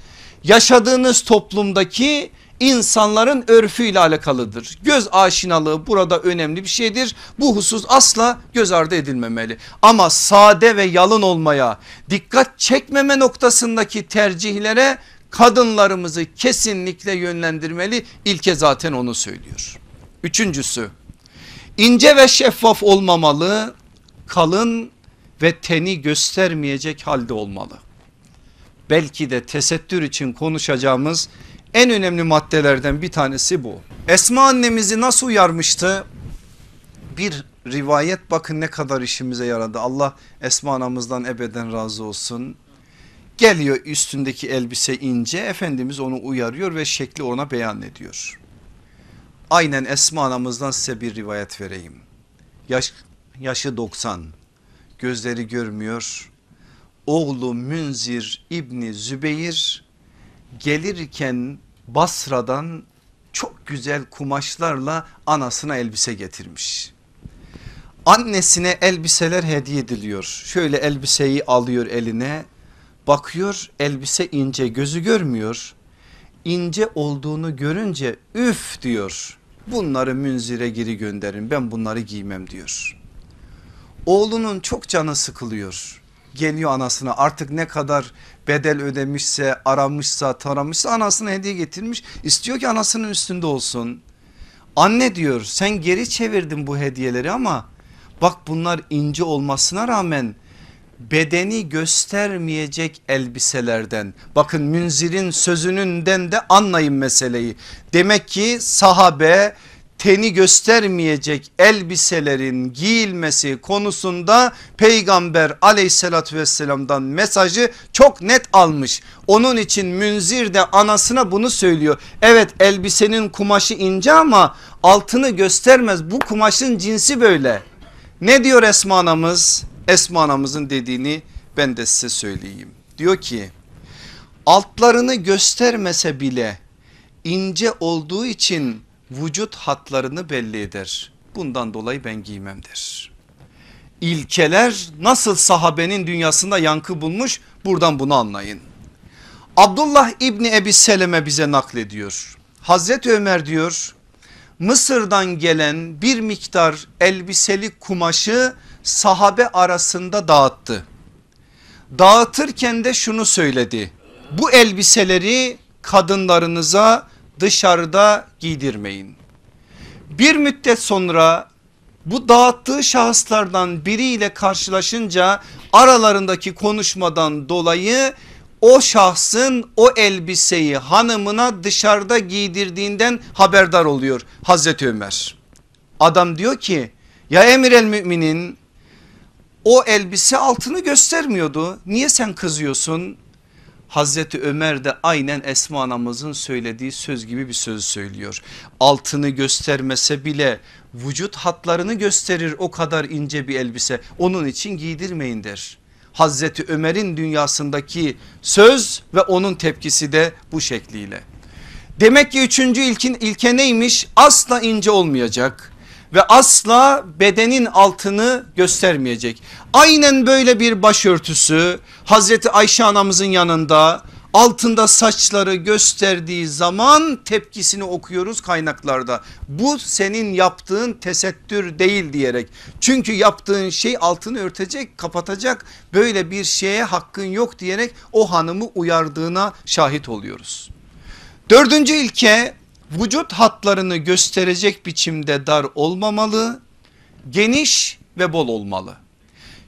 yaşadığınız toplumdaki insanların örfüyle alakalıdır. Göz aşinalığı burada önemli bir şeydir. Bu husus asla göz ardı edilmemeli. Ama sade ve yalın olmaya dikkat çekmeme noktasındaki tercihlere kadınlarımızı kesinlikle yönlendirmeli. İlke zaten onu söylüyor. Üçüncüsü ince ve şeffaf olmamalı kalın ve teni göstermeyecek halde olmalı. Belki de tesettür için konuşacağımız en önemli maddelerden bir tanesi bu. Esma annemizi nasıl uyarmıştı? Bir rivayet bakın ne kadar işimize yaradı. Allah Esma anamızdan ebeden razı olsun. Geliyor üstündeki elbise ince Efendimiz onu uyarıyor ve şekli ona beyan ediyor. Aynen Esma anamızdan size bir rivayet vereyim. Yaş, yaşı 90 gözleri görmüyor. Oğlu Münzir İbni Zübeyir gelirken Basra'dan çok güzel kumaşlarla anasına elbise getirmiş. Annesine elbiseler hediye ediliyor. Şöyle elbiseyi alıyor eline bakıyor elbise ince gözü görmüyor. İnce olduğunu görünce üf diyor. Bunları münzire geri gönderin ben bunları giymem diyor. Oğlunun çok canı sıkılıyor geliyor anasına artık ne kadar bedel ödemişse aramışsa taramışsa anasına hediye getirmiş istiyor ki anasının üstünde olsun. Anne diyor sen geri çevirdin bu hediyeleri ama bak bunlar ince olmasına rağmen bedeni göstermeyecek elbiselerden bakın Münzir'in sözününden de anlayın meseleyi demek ki sahabe teni göstermeyecek elbiselerin giyilmesi konusunda peygamber aleyhissalatü vesselamdan mesajı çok net almış. Onun için Münzir de anasına bunu söylüyor. Evet elbisenin kumaşı ince ama altını göstermez bu kumaşın cinsi böyle. Ne diyor Esma anamız? Esma anamızın dediğini ben de size söyleyeyim. Diyor ki altlarını göstermese bile ince olduğu için vücut hatlarını belli eder. Bundan dolayı ben giymem der. İlkeler nasıl sahabenin dünyasında yankı bulmuş buradan bunu anlayın. Abdullah İbni Ebi Seleme bize naklediyor. Hazreti Ömer diyor Mısır'dan gelen bir miktar elbiseli kumaşı sahabe arasında dağıttı. Dağıtırken de şunu söyledi. Bu elbiseleri kadınlarınıza dışarıda giydirmeyin. Bir müddet sonra bu dağıttığı şahıslardan biriyle karşılaşınca aralarındaki konuşmadan dolayı o şahsın o elbiseyi hanımına dışarıda giydirdiğinden haberdar oluyor Hazreti Ömer. Adam diyor ki ya emir el müminin o elbise altını göstermiyordu niye sen kızıyorsun? Hazreti Ömer de aynen Esma anamızın söylediği söz gibi bir söz söylüyor. Altını göstermese bile vücut hatlarını gösterir o kadar ince bir elbise onun için giydirmeyin der. Hazreti Ömer'in dünyasındaki söz ve onun tepkisi de bu şekliyle. Demek ki üçüncü ilkin, ilke neymiş? Asla ince olmayacak ve asla bedenin altını göstermeyecek. Aynen böyle bir başörtüsü Hazreti Ayşe anamızın yanında altında saçları gösterdiği zaman tepkisini okuyoruz kaynaklarda. Bu senin yaptığın tesettür değil diyerek. Çünkü yaptığın şey altını örtecek kapatacak böyle bir şeye hakkın yok diyerek o hanımı uyardığına şahit oluyoruz. Dördüncü ilke vücut hatlarını gösterecek biçimde dar olmamalı, geniş ve bol olmalı.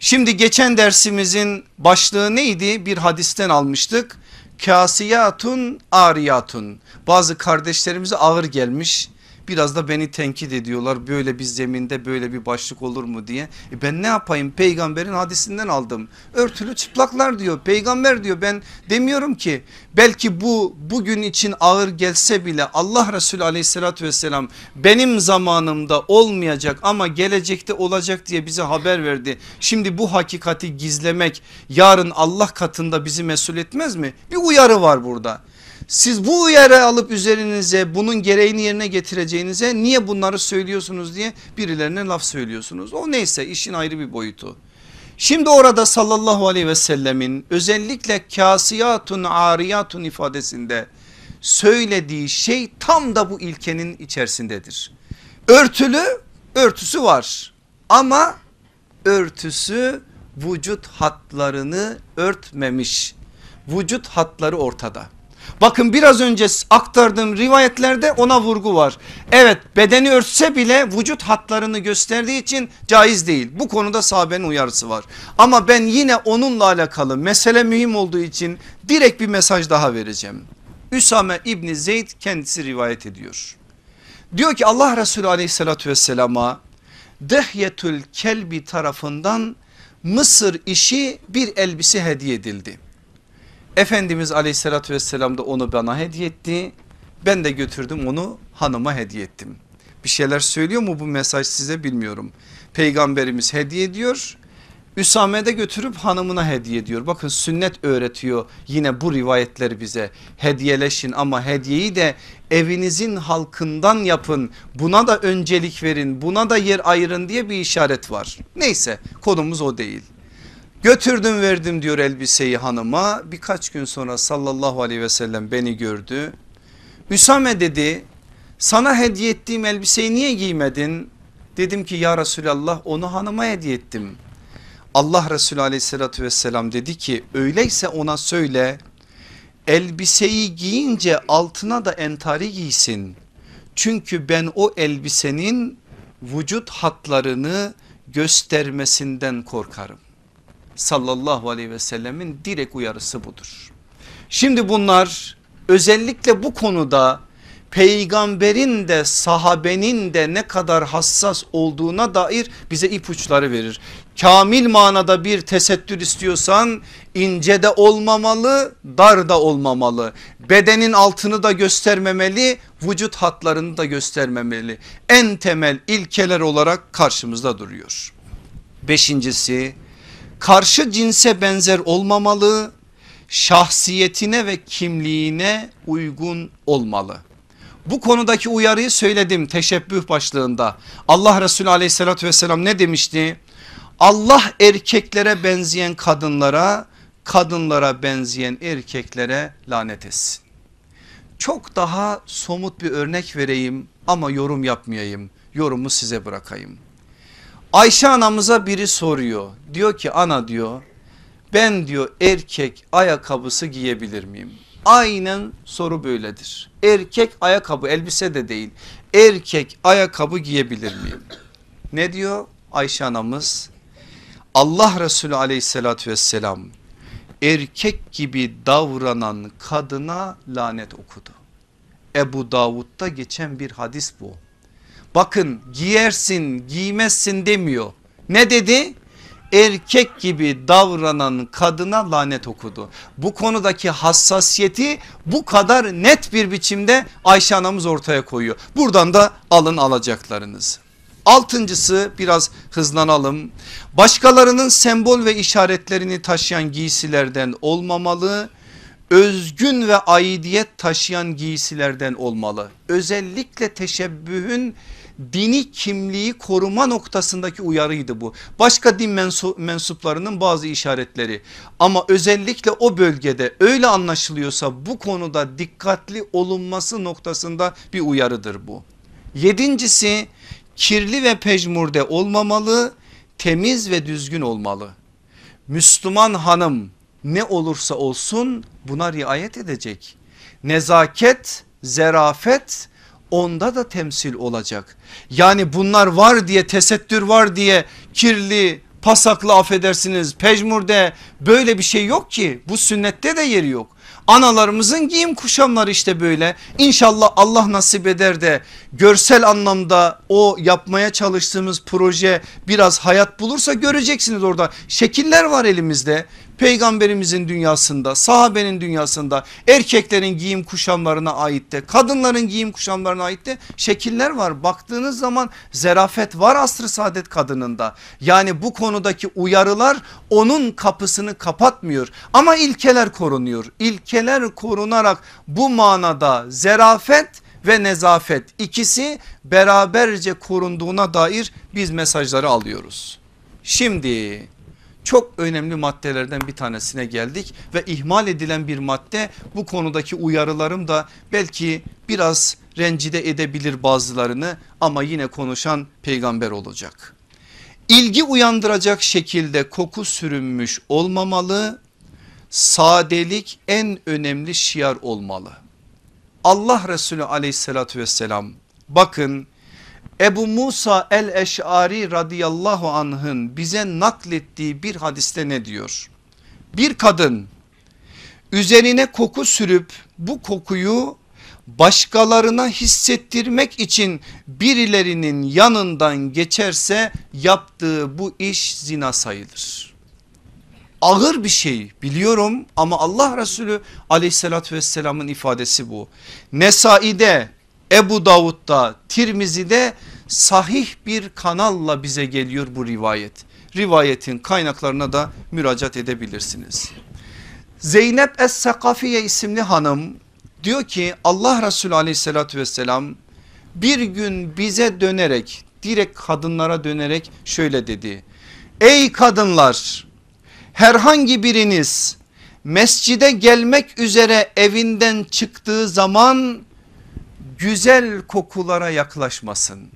Şimdi geçen dersimizin başlığı neydi? Bir hadisten almıştık. Kasiyatun ariyatun. Bazı kardeşlerimize ağır gelmiş. Biraz da beni tenkit ediyorlar böyle bir zeminde böyle bir başlık olur mu diye. E ben ne yapayım peygamberin hadisinden aldım. Örtülü çıplaklar diyor peygamber diyor ben demiyorum ki. Belki bu bugün için ağır gelse bile Allah Resulü aleyhissalatü vesselam benim zamanımda olmayacak ama gelecekte olacak diye bize haber verdi. Şimdi bu hakikati gizlemek yarın Allah katında bizi mesul etmez mi? Bir uyarı var burada. Siz bu uyarı alıp üzerinize bunun gereğini yerine getireceğinize niye bunları söylüyorsunuz diye birilerine laf söylüyorsunuz. O neyse işin ayrı bir boyutu. Şimdi orada sallallahu aleyhi ve sellemin özellikle kasiyatun ariyatun ifadesinde söylediği şey tam da bu ilkenin içerisindedir. Örtülü örtüsü var ama örtüsü vücut hatlarını örtmemiş. Vücut hatları ortada. Bakın biraz önce aktardığım rivayetlerde ona vurgu var. Evet bedeni örtse bile vücut hatlarını gösterdiği için caiz değil. Bu konuda sahabenin uyarısı var. Ama ben yine onunla alakalı mesele mühim olduğu için direkt bir mesaj daha vereceğim. Üsame İbni Zeyd kendisi rivayet ediyor. Diyor ki Allah Resulü aleyhissalatü vesselama Dehyetül Kelbi tarafından Mısır işi bir elbise hediye edildi. Efendimiz aleyhissalatü vesselam da onu bana hediye etti. Ben de götürdüm onu hanıma hediye ettim. Bir şeyler söylüyor mu bu mesaj size bilmiyorum. Peygamberimiz hediye ediyor. Üsame de götürüp hanımına hediye ediyor. Bakın sünnet öğretiyor yine bu rivayetleri bize. Hediyeleşin ama hediyeyi de evinizin halkından yapın. Buna da öncelik verin. Buna da yer ayırın diye bir işaret var. Neyse konumuz o değil. Götürdüm verdim diyor elbiseyi hanıma birkaç gün sonra sallallahu aleyhi ve sellem beni gördü. Üsame dedi sana hediye ettiğim elbiseyi niye giymedin? Dedim ki ya Resulallah onu hanıma hediye ettim. Allah Resulü aleyhissalatü vesselam dedi ki öyleyse ona söyle elbiseyi giyince altına da entari giysin. Çünkü ben o elbisenin vücut hatlarını göstermesinden korkarım sallallahu aleyhi ve sellemin direkt uyarısı budur. Şimdi bunlar özellikle bu konuda peygamberin de sahabenin de ne kadar hassas olduğuna dair bize ipuçları verir. Kamil manada bir tesettür istiyorsan ince de olmamalı dar da olmamalı. Bedenin altını da göstermemeli vücut hatlarını da göstermemeli. En temel ilkeler olarak karşımızda duruyor. Beşincisi karşı cinse benzer olmamalı, şahsiyetine ve kimliğine uygun olmalı. Bu konudaki uyarıyı söyledim teşebbüh başlığında. Allah Resulü aleyhissalatü vesselam ne demişti? Allah erkeklere benzeyen kadınlara, kadınlara benzeyen erkeklere lanet etsin. Çok daha somut bir örnek vereyim ama yorum yapmayayım. Yorumu size bırakayım. Ayşe anamıza biri soruyor. Diyor ki ana diyor ben diyor erkek ayakkabısı giyebilir miyim? Aynen soru böyledir. Erkek ayakkabı elbise de değil. Erkek ayakkabı giyebilir miyim? Ne diyor Ayşe anamız? Allah Resulü aleyhissalatü vesselam erkek gibi davranan kadına lanet okudu. Ebu Davud'da geçen bir hadis bu. Bakın giyersin giymezsin demiyor. Ne dedi? erkek gibi davranan kadına lanet okudu. Bu konudaki hassasiyeti bu kadar net bir biçimde Ayşe anamız ortaya koyuyor. Buradan da alın alacaklarınız. Altıncısı biraz hızlanalım. Başkalarının sembol ve işaretlerini taşıyan giysilerden olmamalı. Özgün ve aidiyet taşıyan giysilerden olmalı. Özellikle teşebbühün dini kimliği koruma noktasındaki uyarıydı bu. Başka din mensuplarının bazı işaretleri ama özellikle o bölgede öyle anlaşılıyorsa bu konuda dikkatli olunması noktasında bir uyarıdır bu. Yedincisi kirli ve pejmurde olmamalı temiz ve düzgün olmalı. Müslüman hanım ne olursa olsun buna riayet edecek. Nezaket, zerafet onda da temsil olacak. Yani bunlar var diye tesettür var diye kirli pasaklı affedersiniz pejmurde böyle bir şey yok ki bu sünnette de yeri yok. Analarımızın giyim kuşamları işte böyle. İnşallah Allah nasip eder de görsel anlamda o yapmaya çalıştığımız proje biraz hayat bulursa göreceksiniz orada. Şekiller var elimizde peygamberimizin dünyasında sahabenin dünyasında erkeklerin giyim kuşamlarına ait de kadınların giyim kuşamlarına ait de şekiller var. Baktığınız zaman zerafet var asr-ı saadet kadınında. Yani bu konudaki uyarılar onun kapısını kapatmıyor ama ilkeler korunuyor. İlkeler korunarak bu manada zerafet ve nezafet ikisi beraberce korunduğuna dair biz mesajları alıyoruz. Şimdi çok önemli maddelerden bir tanesine geldik ve ihmal edilen bir madde bu konudaki uyarılarım da belki biraz rencide edebilir bazılarını ama yine konuşan peygamber olacak. İlgi uyandıracak şekilde koku sürünmüş olmamalı sadelik en önemli şiar olmalı. Allah Resulü aleyhissalatü vesselam bakın Ebu Musa el-Eş'ari radıyallahu anh'ın bize naklettiği bir hadiste ne diyor? Bir kadın üzerine koku sürüp bu kokuyu başkalarına hissettirmek için birilerinin yanından geçerse yaptığı bu iş zina sayılır. Ağır bir şey biliyorum ama Allah Resulü aleyhissalatü vesselamın ifadesi bu. Nesai'de Ebu Davud'da Tirmizi'de sahih bir kanalla bize geliyor bu rivayet. Rivayetin kaynaklarına da müracaat edebilirsiniz. Zeynep Es-Sakafiye isimli hanım diyor ki Allah Resulü aleyhissalatü vesselam bir gün bize dönerek direkt kadınlara dönerek şöyle dedi. Ey kadınlar herhangi biriniz mescide gelmek üzere evinden çıktığı zaman güzel kokulara yaklaşmasın.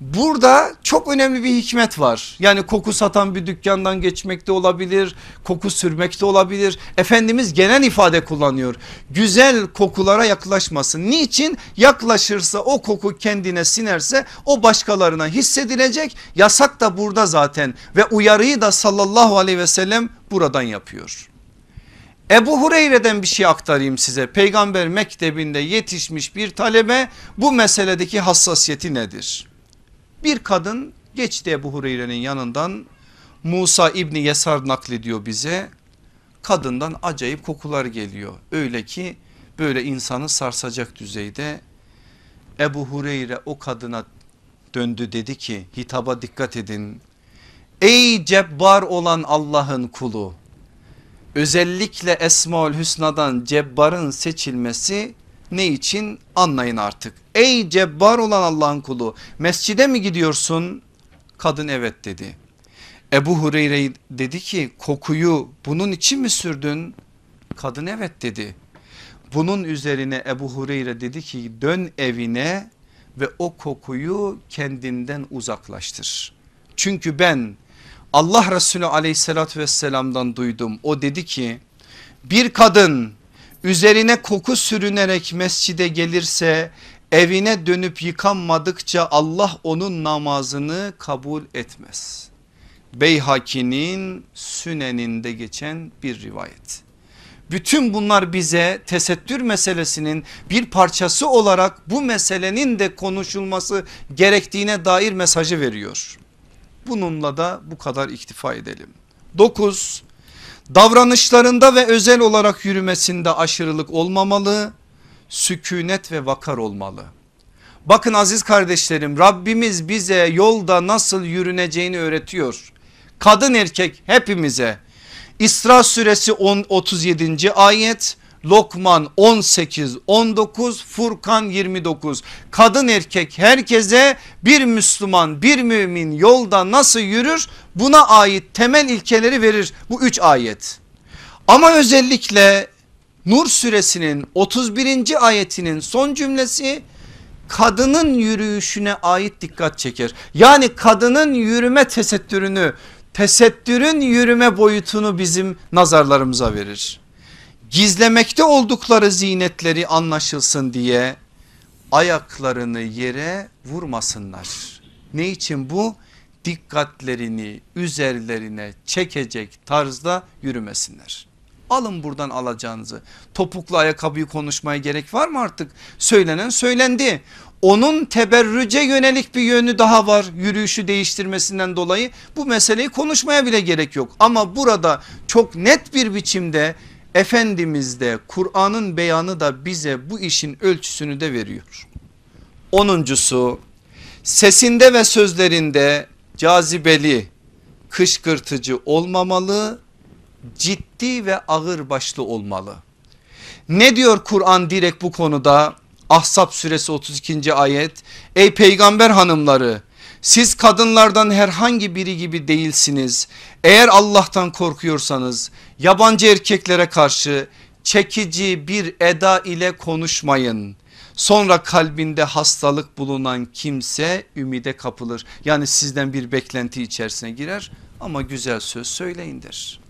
Burada çok önemli bir hikmet var. Yani koku satan bir dükkandan geçmek de olabilir, koku sürmek de olabilir. Efendimiz genel ifade kullanıyor. Güzel kokulara yaklaşmasın. Niçin? Yaklaşırsa o koku kendine sinerse o başkalarına hissedilecek. Yasak da burada zaten ve uyarıyı da sallallahu aleyhi ve sellem buradan yapıyor. Ebu Hureyre'den bir şey aktarayım size. Peygamber mektebinde yetişmiş bir talebe bu meseledeki hassasiyeti nedir? Bir kadın geçti Ebu Hureyre'nin yanından Musa İbni Yesar naklediyor bize. Kadından acayip kokular geliyor. Öyle ki böyle insanı sarsacak düzeyde. Ebu Hureyre o kadına döndü dedi ki hitaba dikkat edin. Ey cebbar olan Allah'ın kulu özellikle Esmaül Hüsna'dan Cebbar'ın seçilmesi ne için anlayın artık. Ey Cebbar olan Allah'ın kulu mescide mi gidiyorsun? Kadın evet dedi. Ebu Hureyre dedi ki kokuyu bunun için mi sürdün? Kadın evet dedi. Bunun üzerine Ebu Hureyre dedi ki dön evine ve o kokuyu kendinden uzaklaştır. Çünkü ben Allah Resulü aleyhissalatü vesselamdan duydum. O dedi ki bir kadın üzerine koku sürünerek mescide gelirse evine dönüp yıkanmadıkça Allah onun namazını kabul etmez. Beyhaki'nin süneninde geçen bir rivayet. Bütün bunlar bize tesettür meselesinin bir parçası olarak bu meselenin de konuşulması gerektiğine dair mesajı veriyor. Bununla da bu kadar iktifa edelim. 9. Davranışlarında ve özel olarak yürümesinde aşırılık olmamalı, sükunet ve vakar olmalı. Bakın aziz kardeşlerim Rabbimiz bize yolda nasıl yürüneceğini öğretiyor. Kadın erkek hepimize. İsra suresi 10, 37. ayet Lokman 18 19 Furkan 29 kadın erkek herkese bir Müslüman bir mümin yolda nasıl yürür buna ait temel ilkeleri verir bu üç ayet. Ama özellikle Nur suresinin 31. ayetinin son cümlesi kadının yürüyüşüne ait dikkat çeker. Yani kadının yürüme tesettürünü tesettürün yürüme boyutunu bizim nazarlarımıza verir gizlemekte oldukları zinetleri anlaşılsın diye ayaklarını yere vurmasınlar. Ne için bu? Dikkatlerini üzerlerine çekecek tarzda yürümesinler. Alın buradan alacağınızı. Topuklu ayakkabıyı konuşmaya gerek var mı artık? Söylenen söylendi. Onun teberrüce yönelik bir yönü daha var yürüyüşü değiştirmesinden dolayı bu meseleyi konuşmaya bile gerek yok. Ama burada çok net bir biçimde Efendimiz de Kur'an'ın beyanı da bize bu işin ölçüsünü de veriyor. Onuncusu sesinde ve sözlerinde cazibeli kışkırtıcı olmamalı ciddi ve ağır başlı olmalı. Ne diyor Kur'an direkt bu konuda? Ahzab suresi 32. ayet. Ey peygamber hanımları siz kadınlardan herhangi biri gibi değilsiniz. Eğer Allah'tan korkuyorsanız yabancı erkeklere karşı çekici bir eda ile konuşmayın. Sonra kalbinde hastalık bulunan kimse ümide kapılır. Yani sizden bir beklenti içerisine girer ama güzel söz söyleyindir.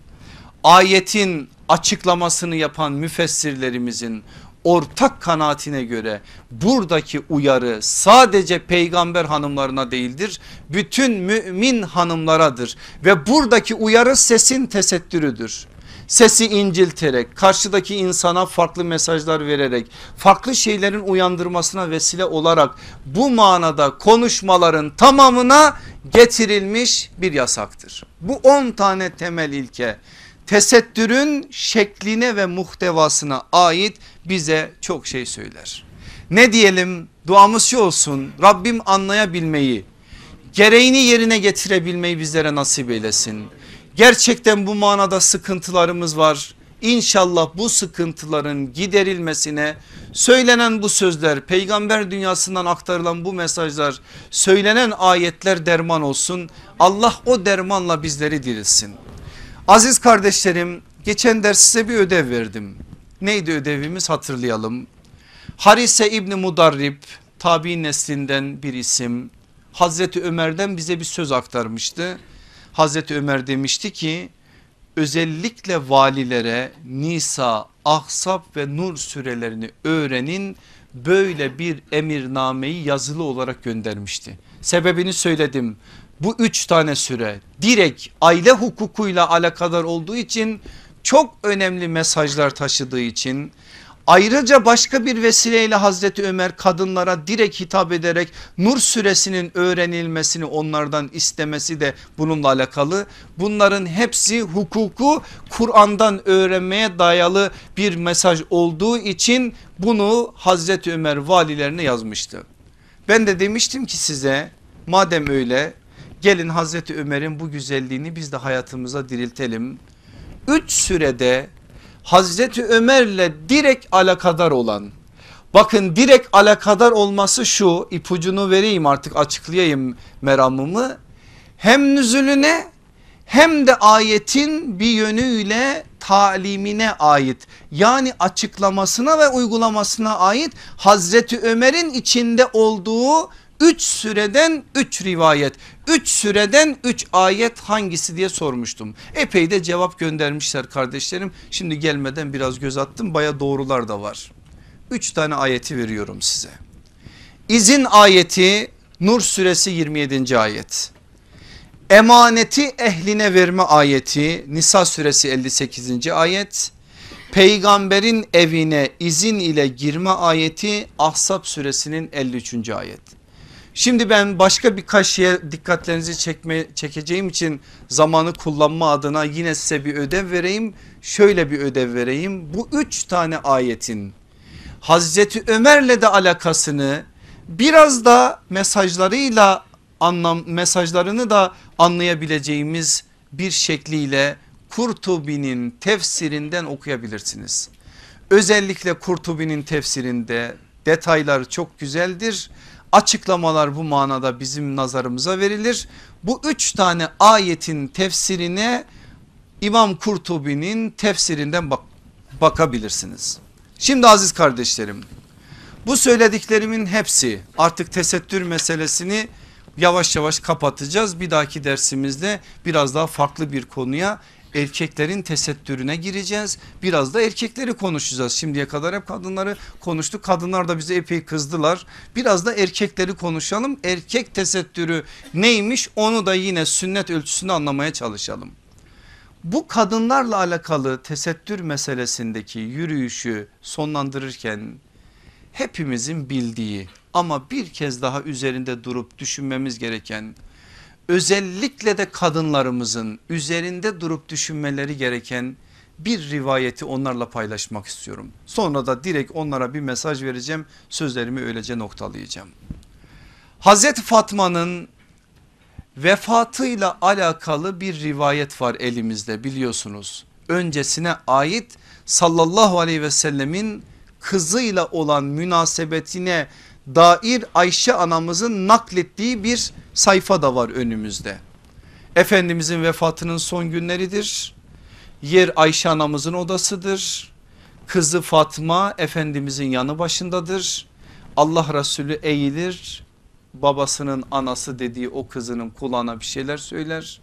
Ayetin açıklamasını yapan müfessirlerimizin ortak kanaatine göre buradaki uyarı sadece peygamber hanımlarına değildir. Bütün mümin hanımlaradır ve buradaki uyarı sesin tesettürüdür sesi incilterek karşıdaki insana farklı mesajlar vererek farklı şeylerin uyandırmasına vesile olarak bu manada konuşmaların tamamına getirilmiş bir yasaktır. Bu 10 tane temel ilke tesettürün şekline ve muhtevasına ait bize çok şey söyler. Ne diyelim duamız şu olsun Rabbim anlayabilmeyi gereğini yerine getirebilmeyi bizlere nasip eylesin. Gerçekten bu manada sıkıntılarımız var. İnşallah bu sıkıntıların giderilmesine söylenen bu sözler peygamber dünyasından aktarılan bu mesajlar söylenen ayetler derman olsun. Allah o dermanla bizleri dirilsin. Aziz kardeşlerim geçen ders size bir ödev verdim. Neydi ödevimiz hatırlayalım. Harise İbni Mudarrib tabi neslinden bir isim Hazreti Ömer'den bize bir söz aktarmıştı. Hazreti Ömer demişti ki özellikle valilere Nisa, Ahsap ve Nur sürelerini öğrenin böyle bir emirnameyi yazılı olarak göndermişti. Sebebini söyledim bu üç tane süre direkt aile hukukuyla alakadar olduğu için çok önemli mesajlar taşıdığı için ayrıca başka bir vesileyle Hazreti Ömer kadınlara direkt hitap ederek Nur suresinin öğrenilmesini onlardan istemesi de bununla alakalı. Bunların hepsi hukuku Kur'an'dan öğrenmeye dayalı bir mesaj olduğu için bunu Hazreti Ömer valilerine yazmıştı. Ben de demiştim ki size madem öyle Gelin Hazreti Ömer'in bu güzelliğini biz de hayatımıza diriltelim. Üç sürede Hazreti Ömer'le direkt alakadar olan bakın direkt alakadar olması şu ipucunu vereyim artık açıklayayım meramımı. Hem nüzulüne hem de ayetin bir yönüyle talimine ait yani açıklamasına ve uygulamasına ait Hazreti Ömer'in içinde olduğu 3 süreden 3 rivayet 3 süreden 3 ayet hangisi diye sormuştum. Epey de cevap göndermişler kardeşlerim. Şimdi gelmeden biraz göz attım baya doğrular da var. 3 tane ayeti veriyorum size. İzin ayeti Nur suresi 27. ayet. Emaneti ehline verme ayeti Nisa suresi 58. ayet. Peygamberin evine izin ile girme ayeti Ahzab suresinin 53. ayet. Şimdi ben başka birkaç şeye dikkatlerinizi çekme, çekeceğim için zamanı kullanma adına yine size bir ödev vereyim. Şöyle bir ödev vereyim. Bu üç tane ayetin Hazreti Ömer'le de alakasını biraz da mesajlarıyla anlam mesajlarını da anlayabileceğimiz bir şekliyle Kurtubi'nin tefsirinden okuyabilirsiniz. Özellikle Kurtubi'nin tefsirinde detaylar çok güzeldir. Açıklamalar bu manada bizim nazarımıza verilir. Bu üç tane ayetin tefsirine İmam Kurtubi'nin tefsirinden bak bakabilirsiniz. Şimdi aziz kardeşlerim bu söylediklerimin hepsi artık tesettür meselesini yavaş yavaş kapatacağız. Bir dahaki dersimizde biraz daha farklı bir konuya erkeklerin tesettürüne gireceğiz. Biraz da erkekleri konuşacağız. Şimdiye kadar hep kadınları konuştuk. Kadınlar da bize epey kızdılar. Biraz da erkekleri konuşalım. Erkek tesettürü neymiş onu da yine sünnet ölçüsünü anlamaya çalışalım. Bu kadınlarla alakalı tesettür meselesindeki yürüyüşü sonlandırırken hepimizin bildiği ama bir kez daha üzerinde durup düşünmemiz gereken özellikle de kadınlarımızın üzerinde durup düşünmeleri gereken bir rivayeti onlarla paylaşmak istiyorum. Sonra da direkt onlara bir mesaj vereceğim sözlerimi öylece noktalayacağım. Hazreti Fatma'nın vefatıyla alakalı bir rivayet var elimizde biliyorsunuz. Öncesine ait sallallahu aleyhi ve sellemin kızıyla olan münasebetine dair Ayşe anamızın naklettiği bir sayfa da var önümüzde. Efendimizin vefatının son günleridir. Yer Ayşe anamızın odasıdır. Kızı Fatma Efendimizin yanı başındadır. Allah Resulü eğilir babasının anası dediği o kızının kulağına bir şeyler söyler.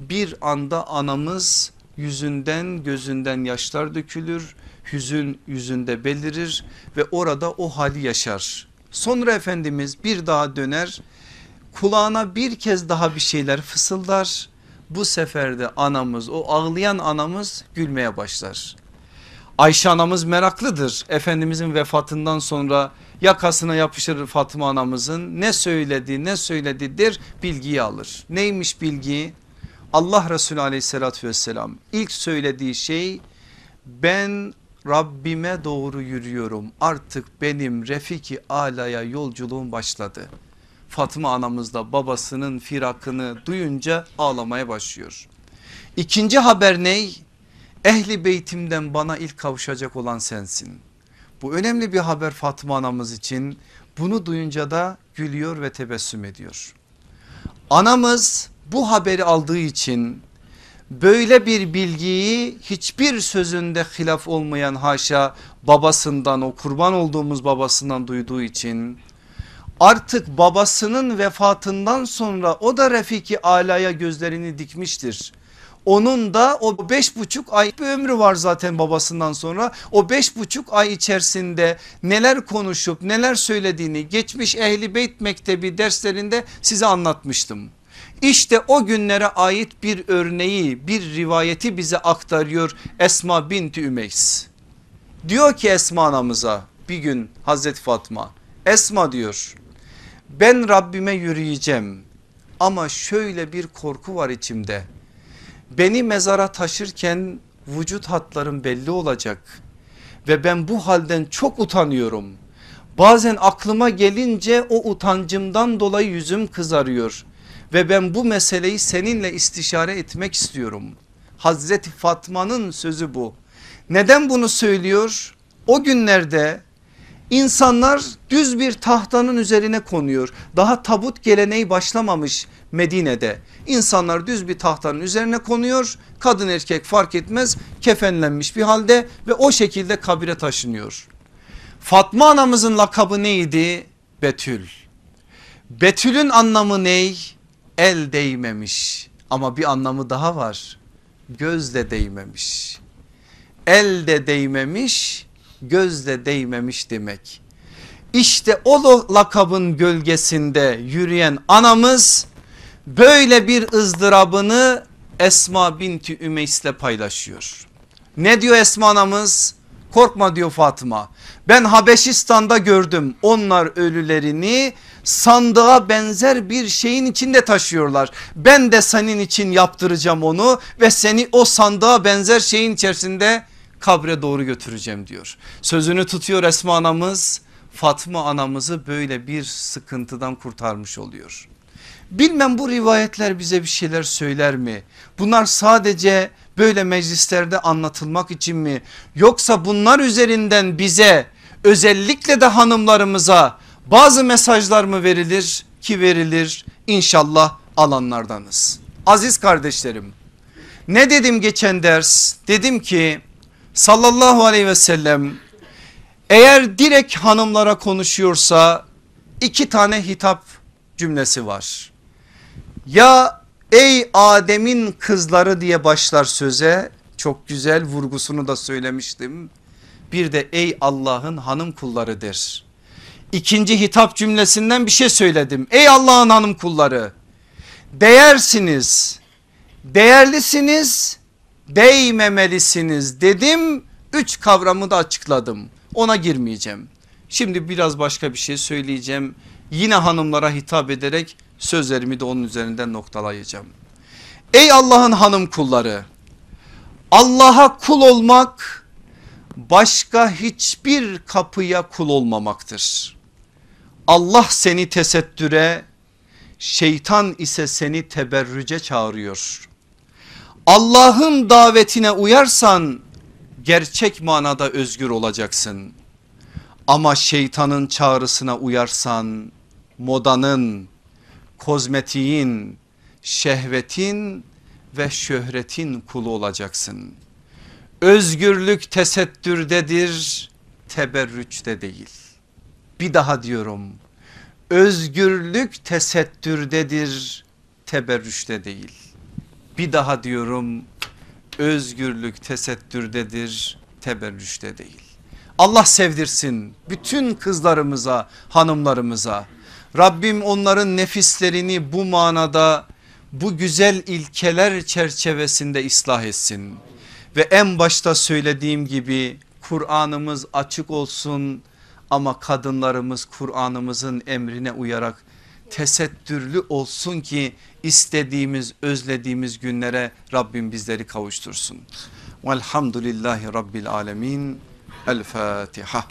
Bir anda anamız yüzünden gözünden yaşlar dökülür. Hüzün yüzünde belirir ve orada o hali yaşar. Sonra Efendimiz bir daha döner kulağına bir kez daha bir şeyler fısıldar. Bu sefer de anamız o ağlayan anamız gülmeye başlar. Ayşe anamız meraklıdır. Efendimizin vefatından sonra yakasına yapışır Fatıma anamızın ne söyledi ne söyledidir bilgiyi alır. Neymiş bilgi? Allah Resulü aleyhissalatü vesselam ilk söylediği şey ben Rabbime doğru yürüyorum artık benim Refiki Ala'ya yolculuğum başladı. Fatma anamız da babasının firakını duyunca ağlamaya başlıyor. İkinci haber ney? Ehli beytimden bana ilk kavuşacak olan sensin. Bu önemli bir haber Fatma anamız için. Bunu duyunca da gülüyor ve tebessüm ediyor. Anamız bu haberi aldığı için böyle bir bilgiyi hiçbir sözünde hilaf olmayan haşa babasından o kurban olduğumuz babasından duyduğu için artık babasının vefatından sonra o da Refiki Ala'ya gözlerini dikmiştir. Onun da o beş buçuk ay bir ömrü var zaten babasından sonra. O beş buçuk ay içerisinde neler konuşup neler söylediğini geçmiş Ehli Beyt Mektebi derslerinde size anlatmıştım. İşte o günlere ait bir örneği bir rivayeti bize aktarıyor Esma binti Ümeys. Diyor ki Esma anamıza bir gün Hazreti Fatma Esma diyor ben Rabbime yürüyeceğim ama şöyle bir korku var içimde. Beni mezara taşırken vücut hatlarım belli olacak ve ben bu halden çok utanıyorum. Bazen aklıma gelince o utancımdan dolayı yüzüm kızarıyor ve ben bu meseleyi seninle istişare etmek istiyorum. Hazreti Fatma'nın sözü bu. Neden bunu söylüyor? O günlerde insanlar düz bir tahtanın üzerine konuyor. Daha tabut geleneği başlamamış Medine'de. İnsanlar düz bir tahtanın üzerine konuyor. Kadın erkek fark etmez kefenlenmiş bir halde ve o şekilde kabire taşınıyor. Fatma anamızın lakabı neydi? Betül. Betül'ün anlamı ney? El değmemiş ama bir anlamı daha var. Göz de değmemiş. El de değmemiş, göz de değmemiş demek. İşte o lakabın gölgesinde yürüyen anamız böyle bir ızdırabını Esma binti Ümeys'le paylaşıyor. Ne diyor Esma anamız? Korkma diyor Fatıma. Ben Habeşistan'da gördüm onlar ölülerini sandığa benzer bir şeyin içinde taşıyorlar. Ben de senin için yaptıracağım onu ve seni o sandığa benzer şeyin içerisinde kabre doğru götüreceğim diyor. Sözünü tutuyor Esma anamız Fatma anamızı böyle bir sıkıntıdan kurtarmış oluyor. Bilmem bu rivayetler bize bir şeyler söyler mi? Bunlar sadece böyle meclislerde anlatılmak için mi? Yoksa bunlar üzerinden bize özellikle de hanımlarımıza bazı mesajlar mı verilir ki verilir inşallah alanlardanız. Aziz kardeşlerim ne dedim geçen ders dedim ki sallallahu aleyhi ve sellem eğer direkt hanımlara konuşuyorsa iki tane hitap cümlesi var. Ya ey Adem'in kızları diye başlar söze çok güzel vurgusunu da söylemiştim. Bir de ey Allah'ın hanım kulları der. İkinci hitap cümlesinden bir şey söyledim. Ey Allah'ın hanım kulları değersiniz, değerlisiniz, değmemelisiniz dedim. Üç kavramı da açıkladım ona girmeyeceğim. Şimdi biraz başka bir şey söyleyeceğim. Yine hanımlara hitap ederek sözlerimi de onun üzerinden noktalayacağım. Ey Allah'ın hanım kulları Allah'a kul olmak başka hiçbir kapıya kul olmamaktır. Allah seni tesettüre şeytan ise seni teberrüce çağırıyor. Allah'ın davetine uyarsan gerçek manada özgür olacaksın. Ama şeytanın çağrısına uyarsan modanın, kozmetiğin, şehvetin ve şöhretin kulu olacaksın. Özgürlük tesettürdedir, teberrüçte değil. Bir daha diyorum. Özgürlük tesettürdedir, teberrüçte değil. Bir daha diyorum özgürlük tesettürdedir teberrüşte değil. Allah sevdirsin bütün kızlarımıza hanımlarımıza Rabbim onların nefislerini bu manada bu güzel ilkeler çerçevesinde ıslah etsin. Ve en başta söylediğim gibi Kur'an'ımız açık olsun ama kadınlarımız Kur'an'ımızın emrine uyarak tesettürlü olsun ki istediğimiz özlediğimiz günlere Rabbim bizleri kavuştursun. Velhamdülillahi Rabbil Alemin. El Fatiha.